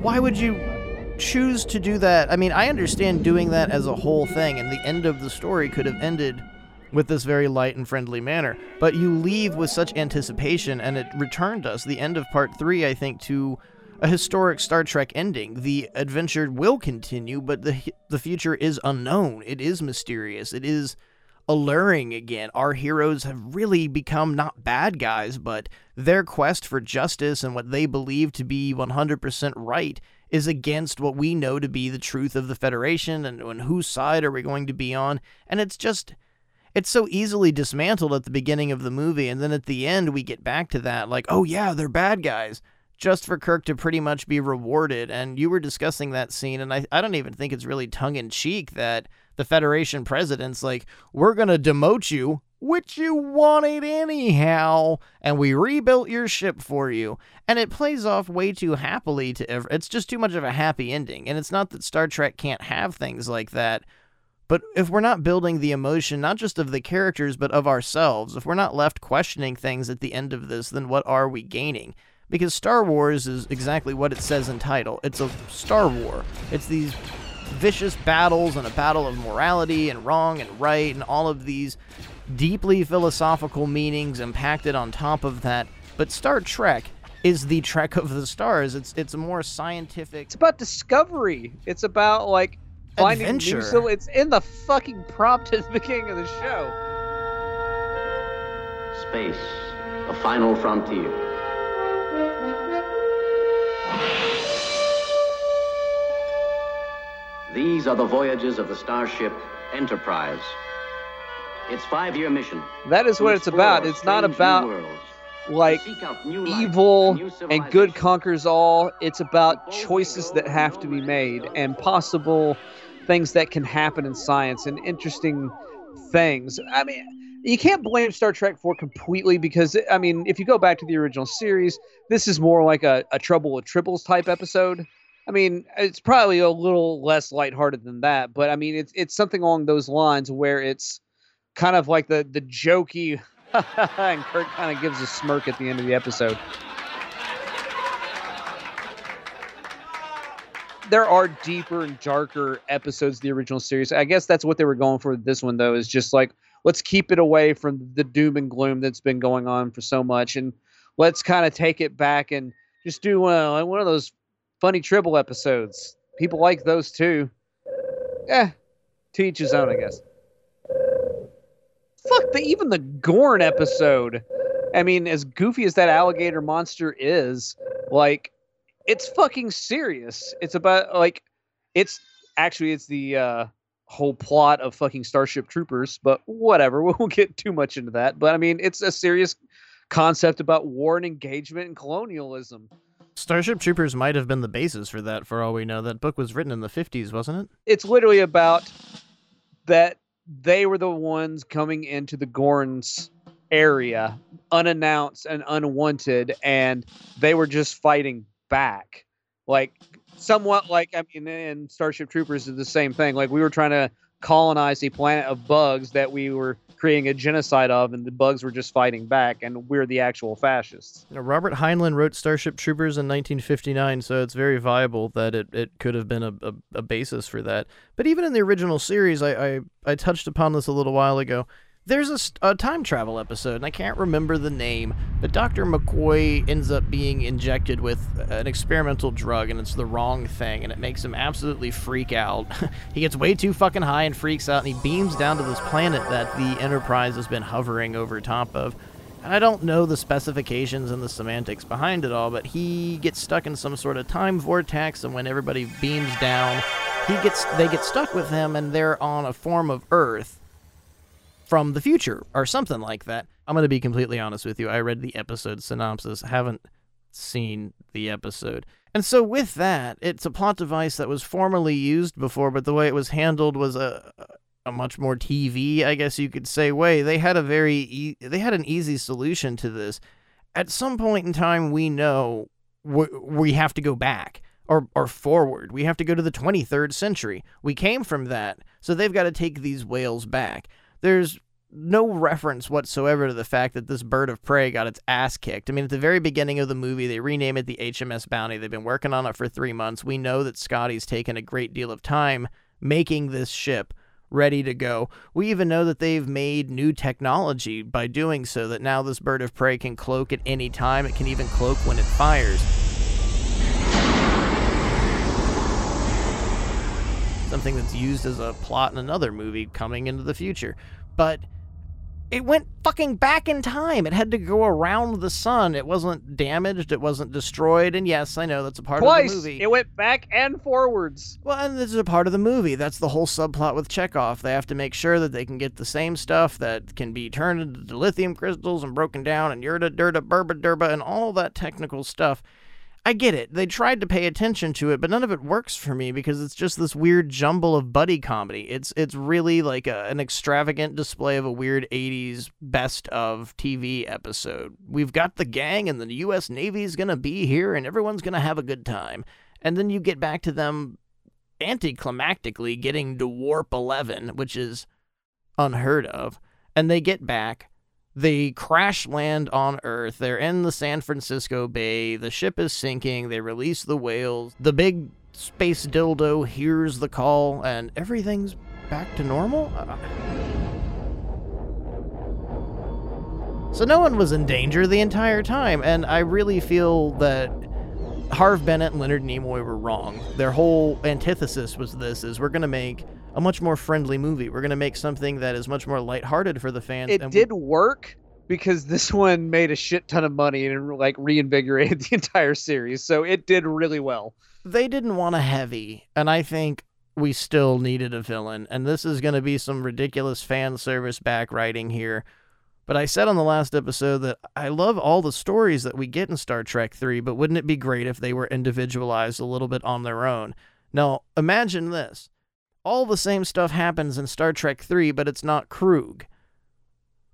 Why would you choose to do that? I mean, I understand doing that as a whole thing, and the end of the story could have ended with this very light and friendly manner. But you leave with such anticipation, and it returned us, the end of part three, I think, to a historic Star Trek ending. The adventure will continue, but the the future is unknown. It is mysterious. It is alluring again. Our heroes have really become not bad guys, but their quest for justice and what they believe to be 100% right is against what we know to be the truth of the Federation and, and whose side are we going to be on. And it's just it's so easily dismantled at the beginning of the movie and then at the end we get back to that like oh yeah they're bad guys just for kirk to pretty much be rewarded. And you were discussing that scene and i, I don't even think it's really tongue-in-cheek that the federation president's like we're going to demote you which you wanted anyhow and we rebuilt your ship for you. And it plays off way too happily to ever it's just too much of a happy ending. And it's not that star trek can't have things like that but if we're not building the emotion, not just of the characters, but of ourselves, if we're not left questioning things at the end of this, then what are we gaining? Because Star Wars is exactly what it says in title. It's a Star War. It's these vicious battles and a battle of morality and wrong and right and all of these deeply philosophical meanings impacted on top of that. But Star Trek is the trek of the stars. It's it's a more scientific. It's about discovery. It's about like finding Adventure. new so it's in the fucking prompt at the beginning of the show. Space, the final frontier. These are the voyages of the starship Enterprise. Its five-year mission. That is what it's about. It's not about like seek out new life evil and and good conquers all. It's about choices that have to be made and possible things that can happen in science and interesting things. I mean, you can't blame Star Trek for completely because I mean, if you go back to the original series, this is more like a, a Trouble with Tribbles type episode. I mean, it's probably a little less lighthearted than that, but I mean, it's it's something along those lines where it's kind of like the the jokey, and Kirk kind of gives a smirk at the end of the episode. There are deeper and darker episodes of the original series. I guess that's what they were going for with this one, though, is just like let's keep it away from the doom and gloom that's been going on for so much, and let's kind of take it back and just do uh, one of those funny tribble episodes. People like those too. Eh, to each his own, I guess. Fuck, the, even the Gorn episode. I mean, as goofy as that alligator monster is, like, it's fucking serious. It's about like, it's actually it's the uh, whole plot of fucking Starship Troopers, but whatever. We won't get too much into that. But I mean, it's a serious concept about war and engagement and colonialism. Starship Troopers might have been the basis for that, for all we know. That book was written in the 50s, wasn't it? it's literally about that they were the ones coming into the Gorns area unannounced and unwanted and they were just fighting back like somewhat like i mean in starship troopers is the same thing like we were trying to colonize a planet of bugs that we were creating a genocide of and the bugs were just fighting back and we're the actual fascists know, Robert Heinlein wrote Starship Troopers in 1959, so it's very viable that it, it could have been a, a, a basis for that. But even in the original series, I, I, I touched upon this a little while ago. There's a, a time travel episode, and I can't remember the name, but Dr. McCoy ends up being injected with an experimental drug, and it's the wrong thing, and it makes him absolutely freak out. he gets way too fucking high and freaks out, and he beams down to this planet that the Enterprise has been hovering over top of. And I don't know the specifications and the semantics behind it all, but he gets stuck in some sort of time vortex, and when everybody beams down, he gets they get stuck with him, and they're on a form of Earth from the future or something like that. I'm going to be completely honest with you. I read the episode synopsis, haven't seen the episode. And so with that, it's a plot device that was formerly used before, but the way it was handled was a a much more TV, I guess you could say, way. They had a very e- they had an easy solution to this. At some point in time, we know we, we have to go back or or forward. We have to go to the 23rd century. We came from that, so they've got to take these whales back. There's no reference whatsoever to the fact that this bird of prey got its ass kicked. I mean, at the very beginning of the movie, they rename it the HMS Bounty. They've been working on it for three months. We know that Scotty's taken a great deal of time making this ship ready to go. We even know that they've made new technology by doing so, that now this bird of prey can cloak at any time. It can even cloak when it fires. Something that's used as a plot in another movie coming into the future. But it went fucking back in time. It had to go around the sun. It wasn't damaged. It wasn't destroyed. And yes, I know that's a part Twice. of the movie. It went back and forwards. Well, and this is a part of the movie. That's the whole subplot with Chekov. They have to make sure that they can get the same stuff that can be turned into lithium crystals and broken down and yurda durda burba durba and all that technical stuff. I get it. They tried to pay attention to it, but none of it works for me because it's just this weird jumble of buddy comedy. It's it's really like a, an extravagant display of a weird 80s best of TV episode. We've got the gang and the US Navy's going to be here and everyone's going to have a good time. And then you get back to them anticlimactically getting to warp 11, which is unheard of. And they get back they crash land on Earth. They're in the San Francisco Bay. The ship is sinking. They release the whales. The big space dildo hears the call, and everything's back to normal? Uh, So no one was in danger the entire time, and I really feel that Harve Bennett and Leonard Nimoy were wrong. Their whole antithesis was this: is we're going to make a much more friendly movie. We're going to make something that is much more lighthearted for the fans. It did work because this one made a shit ton of money and like reinvigorated the entire series. So it did really well. They didn't want a heavy, and I think we still needed a villain. And this is going to be some ridiculous fan service backwriting here. But I said on the last episode that I love all the stories that we get in Star Trek 3, but wouldn't it be great if they were individualized a little bit on their own? Now, imagine this. All the same stuff happens in Star Trek 3, but it's not Kruge.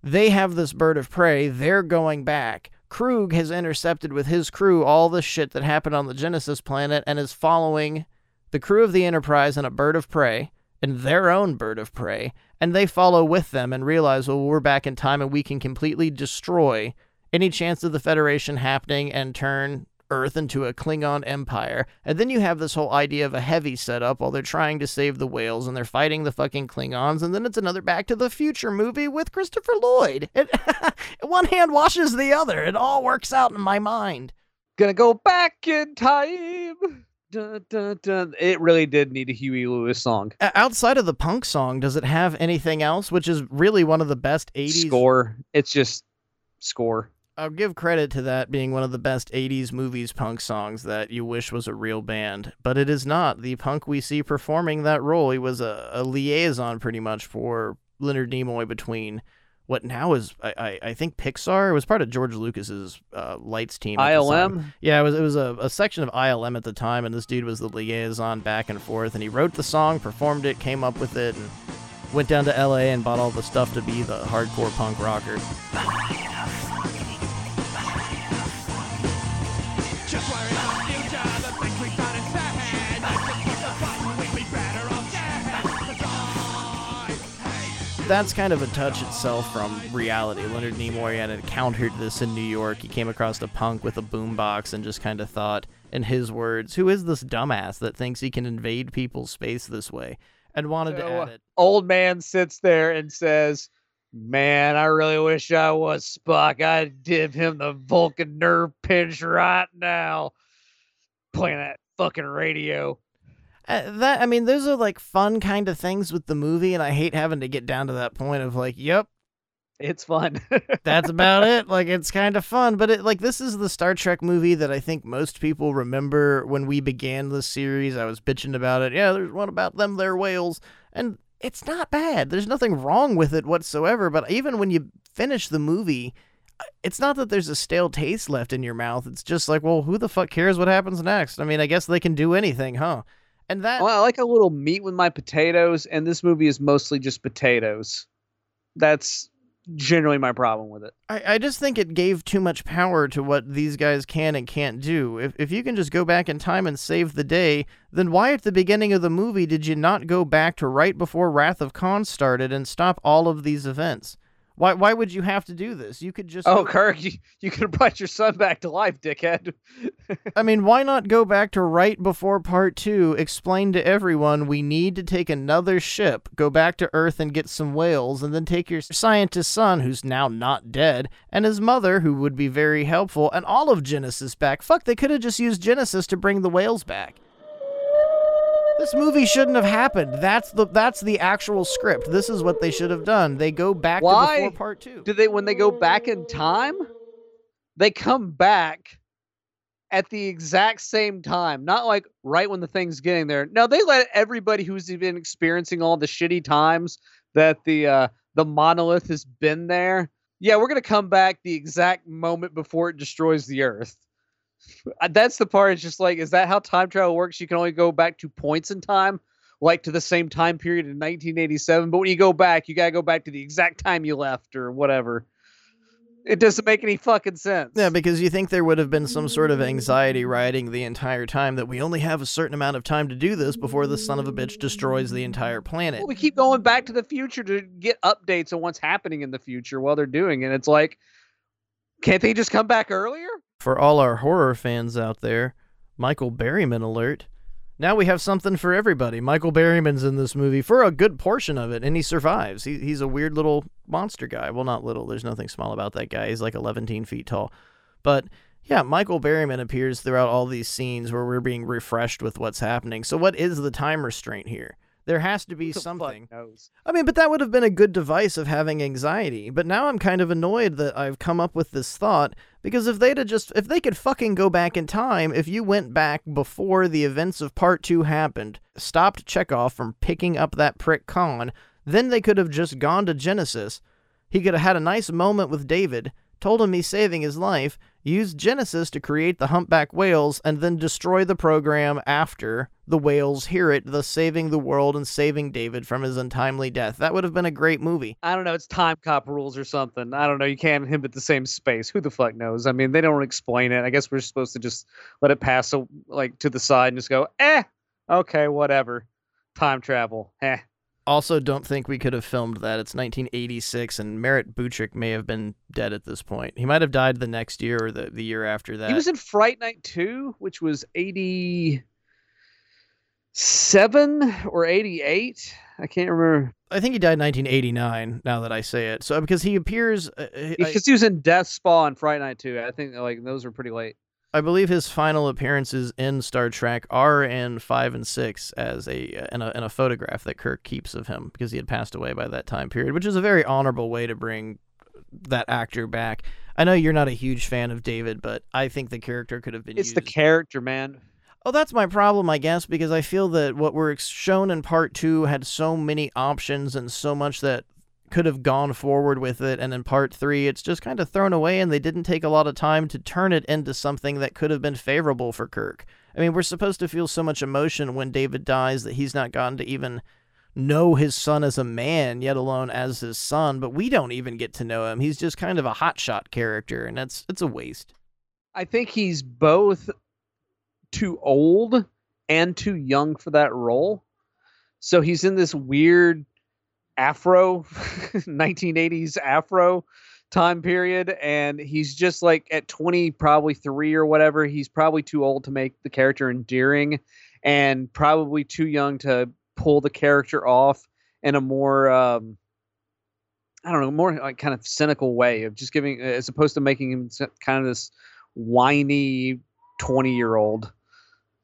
They have this bird of prey, they're going back. Kruge has intercepted with his crew all the shit that happened on the Genesis planet and is following the crew of the Enterprise and a bird of prey and their own bird of prey, and they follow with them and realize, well, we're back in time and we can completely destroy any chance of the Federation happening and turn Earth into a Klingon empire. And then you have this whole idea of a heavy setup while they're trying to save the whales and they're fighting the fucking Klingons. And then it's another Back to the Future movie with Christopher Lloyd. It, one hand washes the other. It all works out in my mind. Gonna go back in time. Dun, dun, dun. It really did need a Huey Lewis song. Outside of the punk song, does it have anything else? Which is really one of the best 80s. Score. It's just score. I'll give credit to that being one of the best 80s movies punk songs that you wish was a real band, but it is not. The punk we see performing that role, he was a, a liaison pretty much for Leonard Nimoy between what now is I, I, I think Pixar. It was part of George Lucas's uh, lights team. ILM. Yeah, it was it was a, a section of ILM at the time, and this dude was the liaison back and forth, and he wrote the song, performed it, came up with it, and went down to L.A. and bought all the stuff to be the hardcore punk rocker. That's kind of a touch itself from reality. Leonard Nimoy had encountered this in New York. He came across a punk with a boombox and just kind of thought, in his words, "Who is this dumbass that thinks he can invade people's space this way?" And wanted to add it. Old man sits there and says, Man, I really wish I was Spock. I'd give him the Vulcan nerve pinch right now. Playing that fucking radio. Uh, that I mean, those are like fun kind of things with the movie, and I hate having to get down to that point of like, yep, It's fun. that's about it. Like it's kind of fun, but it like this is the Star Trek movie that I think most people remember when we began the series. I was bitching about it. Yeah, there's one about them, they're whales, and it's not bad. There's nothing wrong with it whatsoever. But even when you finish the movie, uh, it's not that there's a stale taste left in your mouth. It's just like, well, who the fuck cares what happens next? I mean, I guess they can do anything, huh? And that Well, I like a little meat with my potatoes, and this movie is mostly just potatoes. That's generally my problem with it. I, I just think it gave too much power to what these guys can and can't do. If, if you can just go back in time and save the day, then why at the beginning of the movie did you not go back to right before Wrath of Khan started and stop all of these events? Why why would you have to do this? You could just Oh, go- Kirk, you, you could have brought your son back to life, dickhead. I mean, why not go back to right before part two, explain to everyone we need to take another ship, go back to Earth and get some whales, and then take your scientist son, who's now not dead, and his mother, who would be very helpful, and all of Genesis back. Fuck, they could have just used Genesis to bring the whales back. This movie shouldn't have happened. That's the that's the actual script. This is what they should have done. They go back to Why before part two. do they when they go back in time? They come back at the exact same time, not like right when the thing's getting there. No, they let everybody who's been experiencing all the shitty times that the uh, the monolith has been there. Yeah, we're gonna come back the exact moment before it destroys the Earth. That's the part. It's just like, is that how time travel works? You can only go back to points in time, like to the same time period in 1987. But when you go back, you gotta go back to the exact time you left or whatever. It doesn't make any fucking sense. Yeah, because you think there would have been some sort of anxiety riding the entire time that we only have a certain amount of time to do this before the son of a bitch destroys the entire planet. Well, we keep going back to the future to get updates on what's happening in the future while they're doing it. It's like, can't they just come back earlier? For all our horror fans out there, Michael Berryman alert. Now we have something for everybody. Michael Berryman's in this movie for a good portion of it, and he survives. He, he's a weird little monster guy. Well, not little. There's nothing small about that guy. He's like 11 feet tall. But yeah, Michael Berryman appears throughout all these scenes where we're being refreshed with what's happening. So, what is the time restraint here? There has to be Who the fuck something. I mean, but that would have been a good device of having anxiety. But now I'm kind of annoyed that I've come up with this thought because if they'd have just, if they could fucking go back in time, if you went back before the events of part two happened, stopped Chekov from picking up that prick Khan, then they could have just gone to Genesis. He could have had a nice moment with David, told him he's saving his life, used Genesis to create the humpback whales, and then destroy the program after the whales hear it, thus saving the world and saving David from his untimely death. That would have been a great movie. I don't know. It's time cop rules or something. I don't know. You can't inhibit the same space. Who the fuck knows? I mean, they don't explain it. I guess we're supposed to just let it pass like to the side and just go, eh, okay, whatever. Time travel. Eh. Also, don't think we could have filmed that. It's 1986, and Merritt Butrick may have been dead at this point. He might have died the next year or the, the year after that. He was in Fright Night 2, which was 87 or 88. I can't remember. I think he died in 1989. Now that I say it, so because he appears, uh, I- Because he was in Death Spa and Fright Night 2. I think like those were pretty late. I believe his final appearances in Star Trek are in five and six as a in a in a photograph that Kirk keeps of him because he had passed away by that time period, which is a very honorable way to bring that actor back. I know you're not a huge fan of David, but I think the character could have been It's used. the character, man. Oh, that's my problem, I guess, because I feel that what we're shown in part two had so many options and so much that could have gone forward with it. And in part three, it's just kind of thrown away, and they didn't take a lot of time to turn it into something that could have been favorable for Kirk. I mean, we're supposed to feel so much emotion when David dies that he's not gotten to even know his son as a man, yet alone as his son, but we don't even get to know him. He's just kind of a hotshot character, and that's it's a waste. I think he's both too old and too young for that role. So he's in this weird afro 1980s afro time period and he's just like at 20 probably 3 or whatever he's probably too old to make the character endearing and probably too young to pull the character off in a more um I don't know, more like kind of cynical way of just giving, as opposed to making him kind of this whiny twenty year old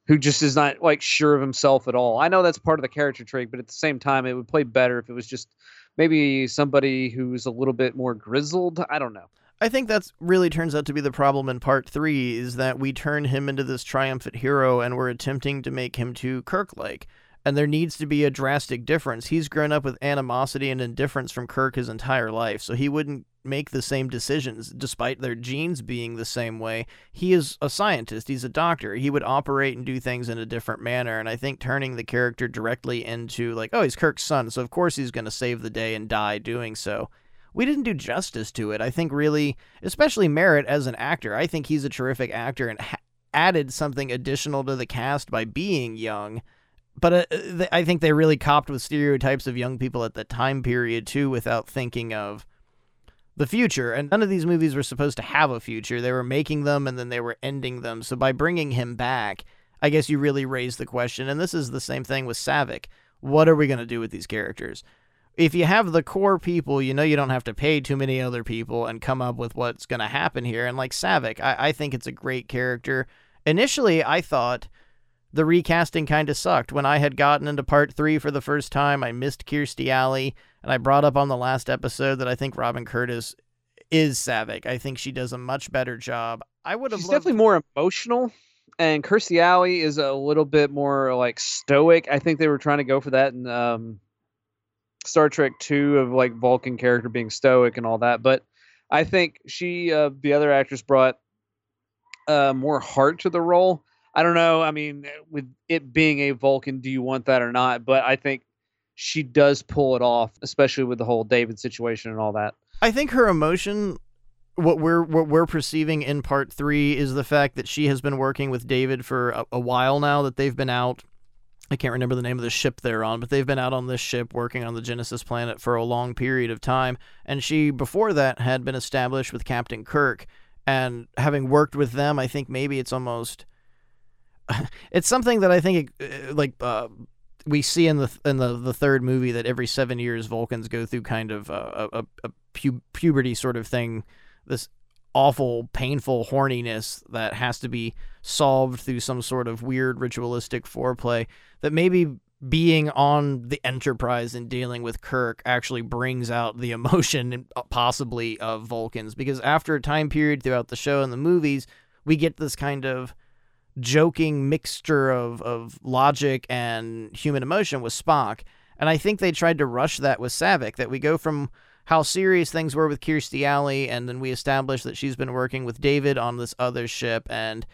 who just is not like sure of himself at all. I know that's part of the character trait, but at the same time, it would play better if it was just maybe somebody who's a little bit more grizzled. I don't know. I think that's really turns out to be the problem in part three is that we turn him into this triumphant hero and we're attempting to make him too Kirk like. And there needs to be a drastic difference. He's grown up with animosity and indifference from Kirk his entire life, so he wouldn't make the same decisions despite their genes being the same way. He is a scientist, he's a doctor. He would operate and do things in a different manner. And I think turning the character directly into, like, oh, he's Kirk's son, so of course he's going to save the day and die doing so we didn't do justice to it. I think really, especially Merritt as an actor, I think he's a terrific actor and ha- added something additional to the cast by being young. But uh, I think they really copped with stereotypes of young people at the time period too, without thinking of the future. And none of these movies were supposed to have a future. They were making them and then they were ending them. So by bringing him back, I guess you really raise the question. And this is the same thing with Saavik. What are we going to do with these characters? if you have the core people, you know you don't have to pay too many other people and come up with what's going to happen here. And like Saavik, I, I think it's a great character. Initially, I thought the recasting kind of sucked. When I had gotten into part three for the first time, I missed Kirstie Alley, and I brought up on the last episode that I think Robin Curtis is Saavik. I think she does a much better job. I would have She's loved- definitely more emotional, and Kirstie Alley is a little bit more like stoic. I think they were trying to go for that in um, Star Trek Two of like Vulcan character being stoic and all that. But I think she, uh, the other actress, brought uh, more heart to the role. I don't know. I mean, with it being a Vulcan, do you want that or not? But I think she does pull it off, especially with the whole David situation and all that. I think her emotion what we're what we're perceiving in part 3 is the fact that she has been working with David for a, a while now that they've been out I can't remember the name of the ship they're on, but they've been out on this ship working on the Genesis planet for a long period of time. And she, before that, had been established with Captain Kirk. And having worked with them, I think maybe it's almost. It's something that I think, uh, like, uh, we see in the in the, the third movie that every seven years Vulcans go through kind of a, a, a pu- puberty sort of thing. This awful, painful horniness that has to be solved through some sort of weird ritualistic foreplay. That maybe being on the Enterprise and dealing with Kirk actually brings out the emotion, uh, possibly, of Vulcans. Because after a time period throughout the show and the movies, we get this kind of joking mixture of, of logic and human emotion with Spock. And I think they tried to rush that with Saavik, that we go from how serious things were with Kirstie Alley, and then we establish that she's been working with David on this other ship and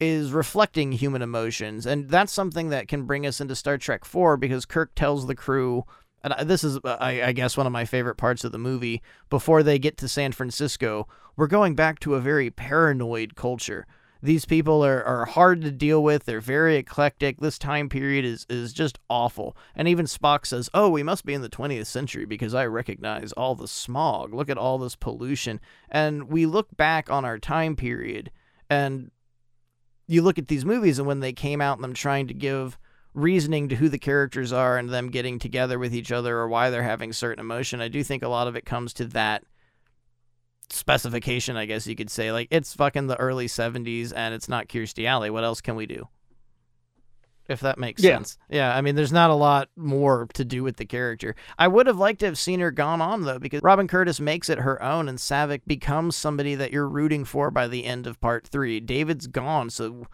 is reflecting human emotions. And that's something that can bring us into Star Trek 4 because Kirk tells the crew, and this is, I, I guess, one of my favorite parts of the movie, before they get to San Francisco, we're going back to a very paranoid culture. These people are, are hard to deal with. They're very eclectic. This time period is, is just awful. And even Spock says, Oh, we must be in the 20th century because I recognize all the smog. Look at all this pollution. And we look back on our time period and you look at these movies and when they came out and them trying to give reasoning to who the characters are and them getting together with each other or why they're having certain emotion, I do think a lot of it comes to that specification, I guess you could say. Like, it's fucking the early 70s and it's not Kirstie Alley. What else can we do? If that makes Yeah. sense. Yeah, I mean, there's not a lot more to do with the character. I would have liked to have seen her gone on, though, because Robin Curtis makes it her own and Saavik becomes somebody that you're rooting for by the end of part three. David's gone, so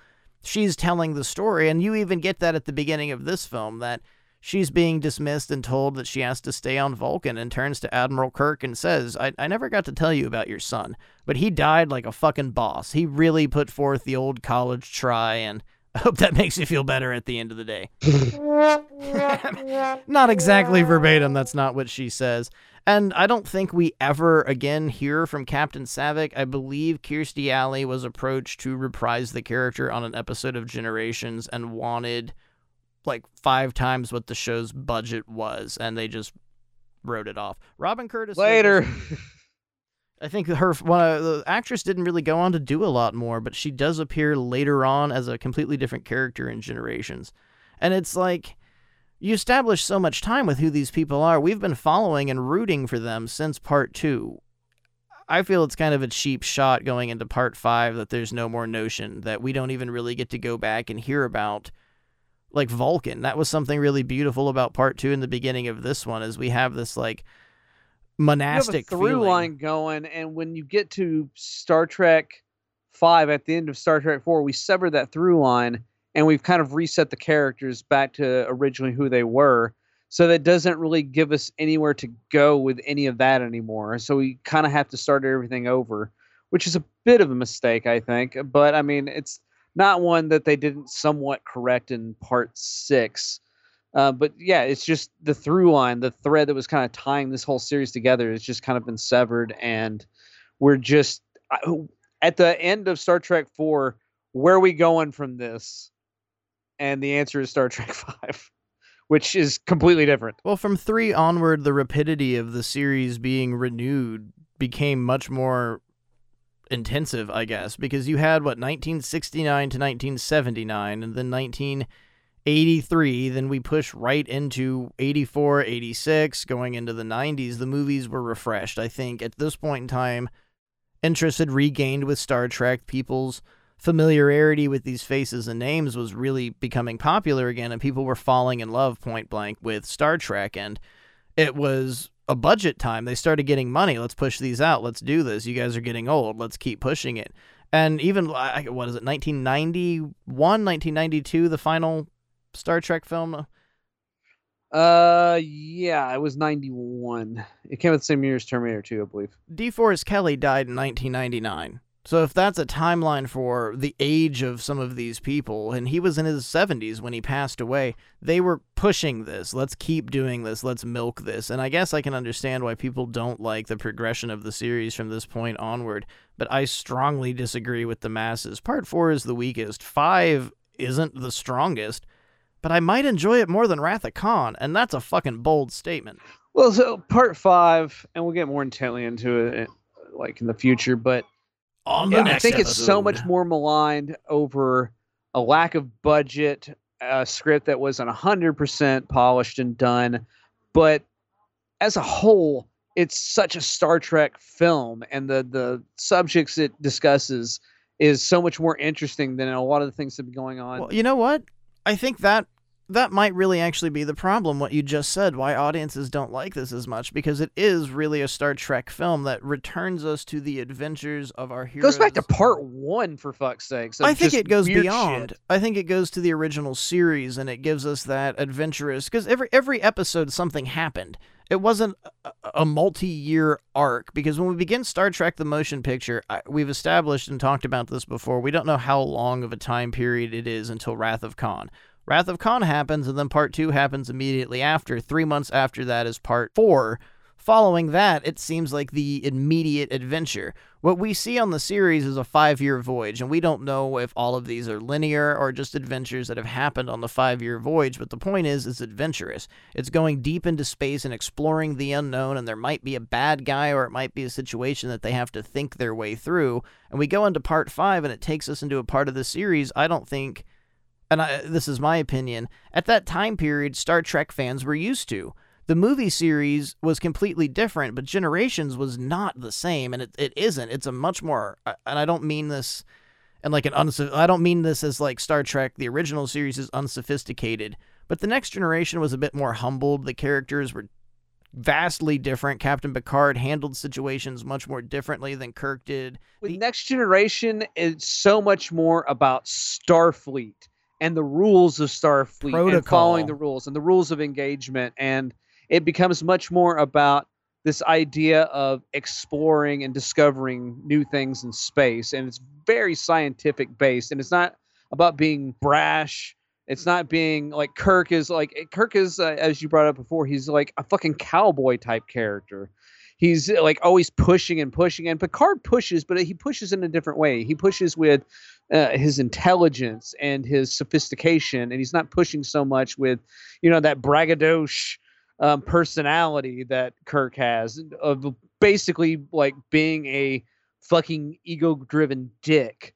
she's telling the story, and you even get that at the beginning of this film that she's being dismissed and told that she has to stay on Vulcan and turns to Admiral Kirk and says, I, I never got to tell you about your son, but he died like a fucking boss. He really put forth the old college try, and I hope that makes you feel better at the end of the day. not exactly verbatim, that's not what she says. And I don't think we ever again hear from Captain Saavik. I believe Kirstie Alley was approached to reprise the character on an episode of Generations and wanted like five times what the show's budget was, and they just wrote it off. Robin Curtis Later. I think her one of the actress didn't really go on to do a lot more, but she does appear later on as a completely different character in Generations, and it's like you establish so much time with who these people are. We've been following and rooting for them since part two. I feel it's kind of a cheap shot going into part five that there's no more notion that we don't even really get to go back and hear about like Vulcan. That was something really beautiful about part two in the beginning of this one is we have this like monastic you have a through feeling. line going, and when you get to Star Trek five at the end of Star Trek four, we severed that through line and we've kind of reset the characters back to originally who they were. So that doesn't really give us anywhere to go with any of that anymore. So we kind of have to start everything over, which is a bit of a mistake, I think. But I mean, it's not one that they didn't somewhat correct in part six. Uh, but yeah, it's just the through line, the thread that was kind of tying this whole series together has just kind of been severed, and we're just at the end of Star Trek Four. Where are we going from this? And the answer is Star Trek Five, which is completely different. Well, from three onward, the rapidity of the series being renewed became much more intensive, I guess, because you had what 1969 to 1979, and then 1983. Then we push right into 84, 86, going into the 90s. The movies were refreshed. I think at this point in time, interest had regained with Star Trek. People's familiarity with these faces and names was really becoming popular again, and people were falling in love point blank with Star Trek. And it was a budget time. They started getting money. Let's push these out. Let's do this. You guys are getting old. Let's keep pushing it. And even, what is it, 1991, 1992, the final Star Trek film? Uh, yeah, it was ninety one. It came out the same year as Terminator Two, I believe. DeForest Kelley died in 1999. So if that's a timeline for the age of some of these people, and he was in his 70s when he passed away, they were pushing this. Let's keep doing this. Let's milk this. And I guess I can understand why people don't like the progression of the series from this point onward, but I strongly disagree with the masses. Part 4 is the weakest. 5 isn't the strongest, but I might enjoy it more than Wrath of Khan, and that's a fucking bold statement. Well, so part five, and we'll get more intently into it like in the future, but On yeah, I think it's so much more maligned over a lack of budget, a script that wasn't 100% polished and done. But as a whole, it's such a Star Trek film, and the, the subjects it discusses is so much more interesting than a lot of the things that have been going on. Well, you know what? I think that that might really actually be the problem what you just said why audiences don't like this as much because it is really a Star Trek film that returns us to the adventures of our heroes. goes back to part one, for fuck's sake. I think it goes beyond. I think it goes to the original series and it gives us that adventurous because every every episode something happened. It wasn't a, a multi-year arc because when we begin Star Trek: The Motion Picture, I, we've established and talked about this before. We don't know how long of a time period it is until Wrath of Khan. Wrath of Khan happens, and then part two happens immediately after. Three months after that is part four. Following that, it seems like the immediate adventure. What we see on the series is a five year voyage, and we don't know if all of these are linear or just adventures that have happened on the five year voyage, but the point is, it's adventurous. It's going deep into space and exploring the unknown, and there might be a bad guy or it might be a situation that they have to think their way through. And we go into part five, and it takes us into a part of the series I don't think and I, this is my opinion, at that time period, Star Trek fans were used to. The movie series was completely different, but Generations was not the same, and it, it isn't. It's a much more, and I don't mean this and like an uns- I don't mean this as like Star Trek, the original series is unsophisticated, but the next generation was a bit more humbled. The characters were vastly different. Captain Picard handled situations much more differently than Kirk did. With Next Generation, it's so much more about Starfleet and the rules of Starfleet and following the rules and the rules of engagement. And it becomes much more about this idea of exploring and discovering new things in space. And it's very scientific based. And it's not about being brash. It's not being like Kirk is like Kirk is, uh, as you brought up before, he's like a fucking cowboy type character he's uh, like always pushing and pushing and picard pushes but he pushes in a different way he pushes with uh, his intelligence and his sophistication and he's not pushing so much with you know that braggadocio um, personality that kirk has of basically like being a fucking ego driven dick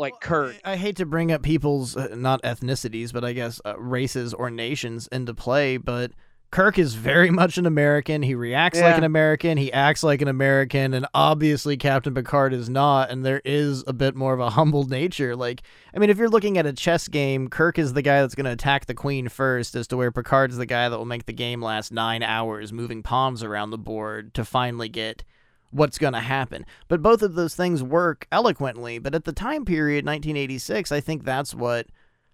like Kirk. I hate to bring up people's uh, not ethnicities, but I guess uh, races or nations into play, but Kirk is very much an American. He reacts like an American. He acts like an American, and obviously Captain Picard is not. And there is a bit more of a humble nature. Like, I mean, if you're looking at a chess game, Kirk is the guy that's going to attack the queen first, as to where Picard's the guy that will make the game last nine hours, moving pawns around the board to finally get what's going to happen. But both of those things work eloquently. But at the time period, 1986, I think that's what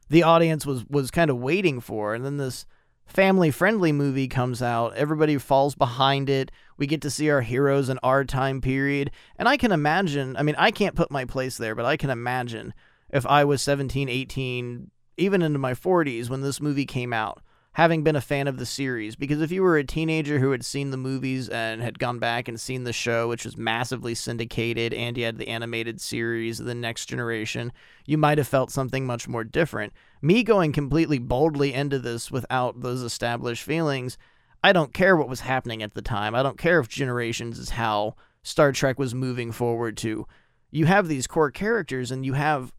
the audience was was kind of waiting for. And then this family friendly movie comes out, everybody falls behind it. We get to see our heroes in our time period. And I can imagine, I mean, I can't put my place there, but I can imagine if I was 17, 18, even into my 40s when this movie came out, having been a fan of the series. Because if you were a teenager who had seen the movies and had gone back and seen the show, which was massively syndicated, and you had the animated series, The Next Generation, you might have felt something much more different. Me going completely boldly into this without those established feelings, I don't care what was happening at the time. I don't care if Generations is how Star Trek was moving forward to. You have these core characters and you have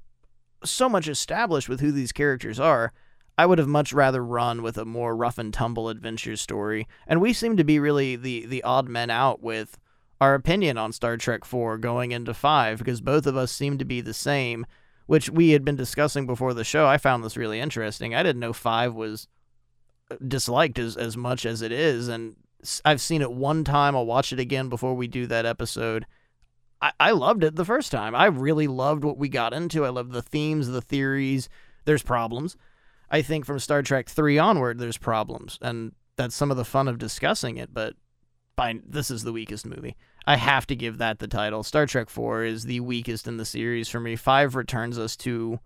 so much established with who these characters are. I would have much rather run with a more rough and tumble adventure story. And we seem to be really the the odd men out with our opinion on Star Trek 4 going into 5 because both of us seem to be the same, which we had been discussing before the show. I found this really interesting. I didn't know 5 was uh, disliked as as much as it is and I've seen it one time. I'll watch it again before we do that episode. I, I loved it the first time. I really loved what we got into. I loved the themes, the theories. There's problems. I think from Star Trek 3 onward, there's problems. And that's some of the fun of discussing it. But by, this is the weakest movie. I have to give that the title. Star Trek 4 is the weakest in the series for me. 5 returns us to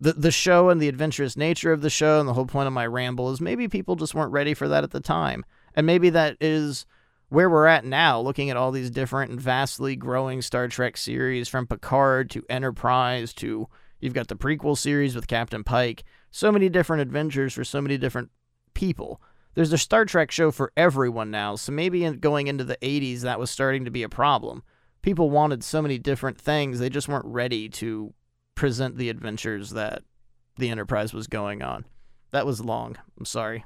the the show and the adventurous nature of the show and the whole point of my ramble is maybe people just weren't ready for that at the time. And maybe that is where we're at now, looking at all these different and vastly growing Star Trek series from Picard to Enterprise to you've got the prequel series with Captain Pike. So many different adventures for so many different people. There's a Star Trek show for everyone now, so maybe in, going into the 80s that was starting to be a problem. People wanted so many different things, they just weren't ready to present the adventures that the Enterprise was going on. That was long. I'm sorry.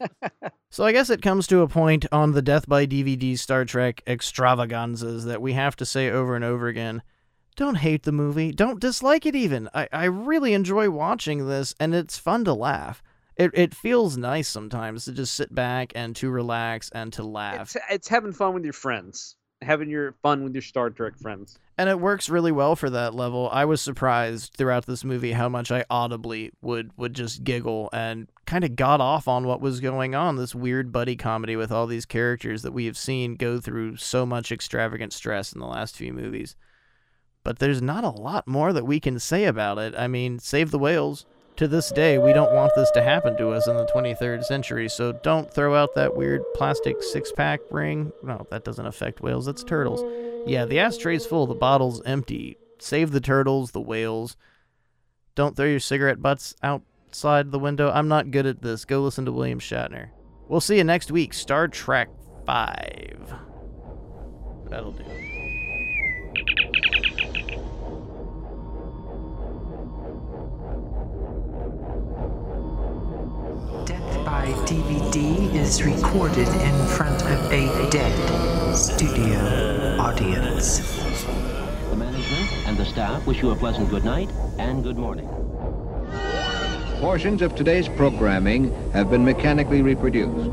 so I guess it comes to a point on the Death by DVD Star Trek extravaganzas that we have to say over and over again. Don't hate the movie. Don't dislike it even. I, I really enjoy watching this and it's fun to laugh. It, it feels nice sometimes to just sit back and to relax and to laugh. It's, it's having fun with your friends, having your fun with your Star Trek friends. and it works really well for that level. I was surprised throughout this movie how much I audibly would would just giggle and kind of got off on what was going on. This weird buddy comedy with all these characters that we have seen go through so much extravagant stress in the last few movies. But there's not a lot more that we can say about it. I mean, save the whales. To this day, we don't want this to happen to us in the 23rd century, so don't throw out that weird plastic six pack ring. No, that doesn't affect whales, that's turtles. Yeah, the ashtray's full, the bottle's empty. Save the turtles, the whales. Don't throw your cigarette butts outside the window. I'm not good at this. Go listen to William Shatner. We'll see you next week. Star Trek 5. That'll do. By DVD is recorded in front of a dead studio audience. The management and the staff wish you a pleasant good night and good morning. Portions of today's programming have been mechanically reproduced.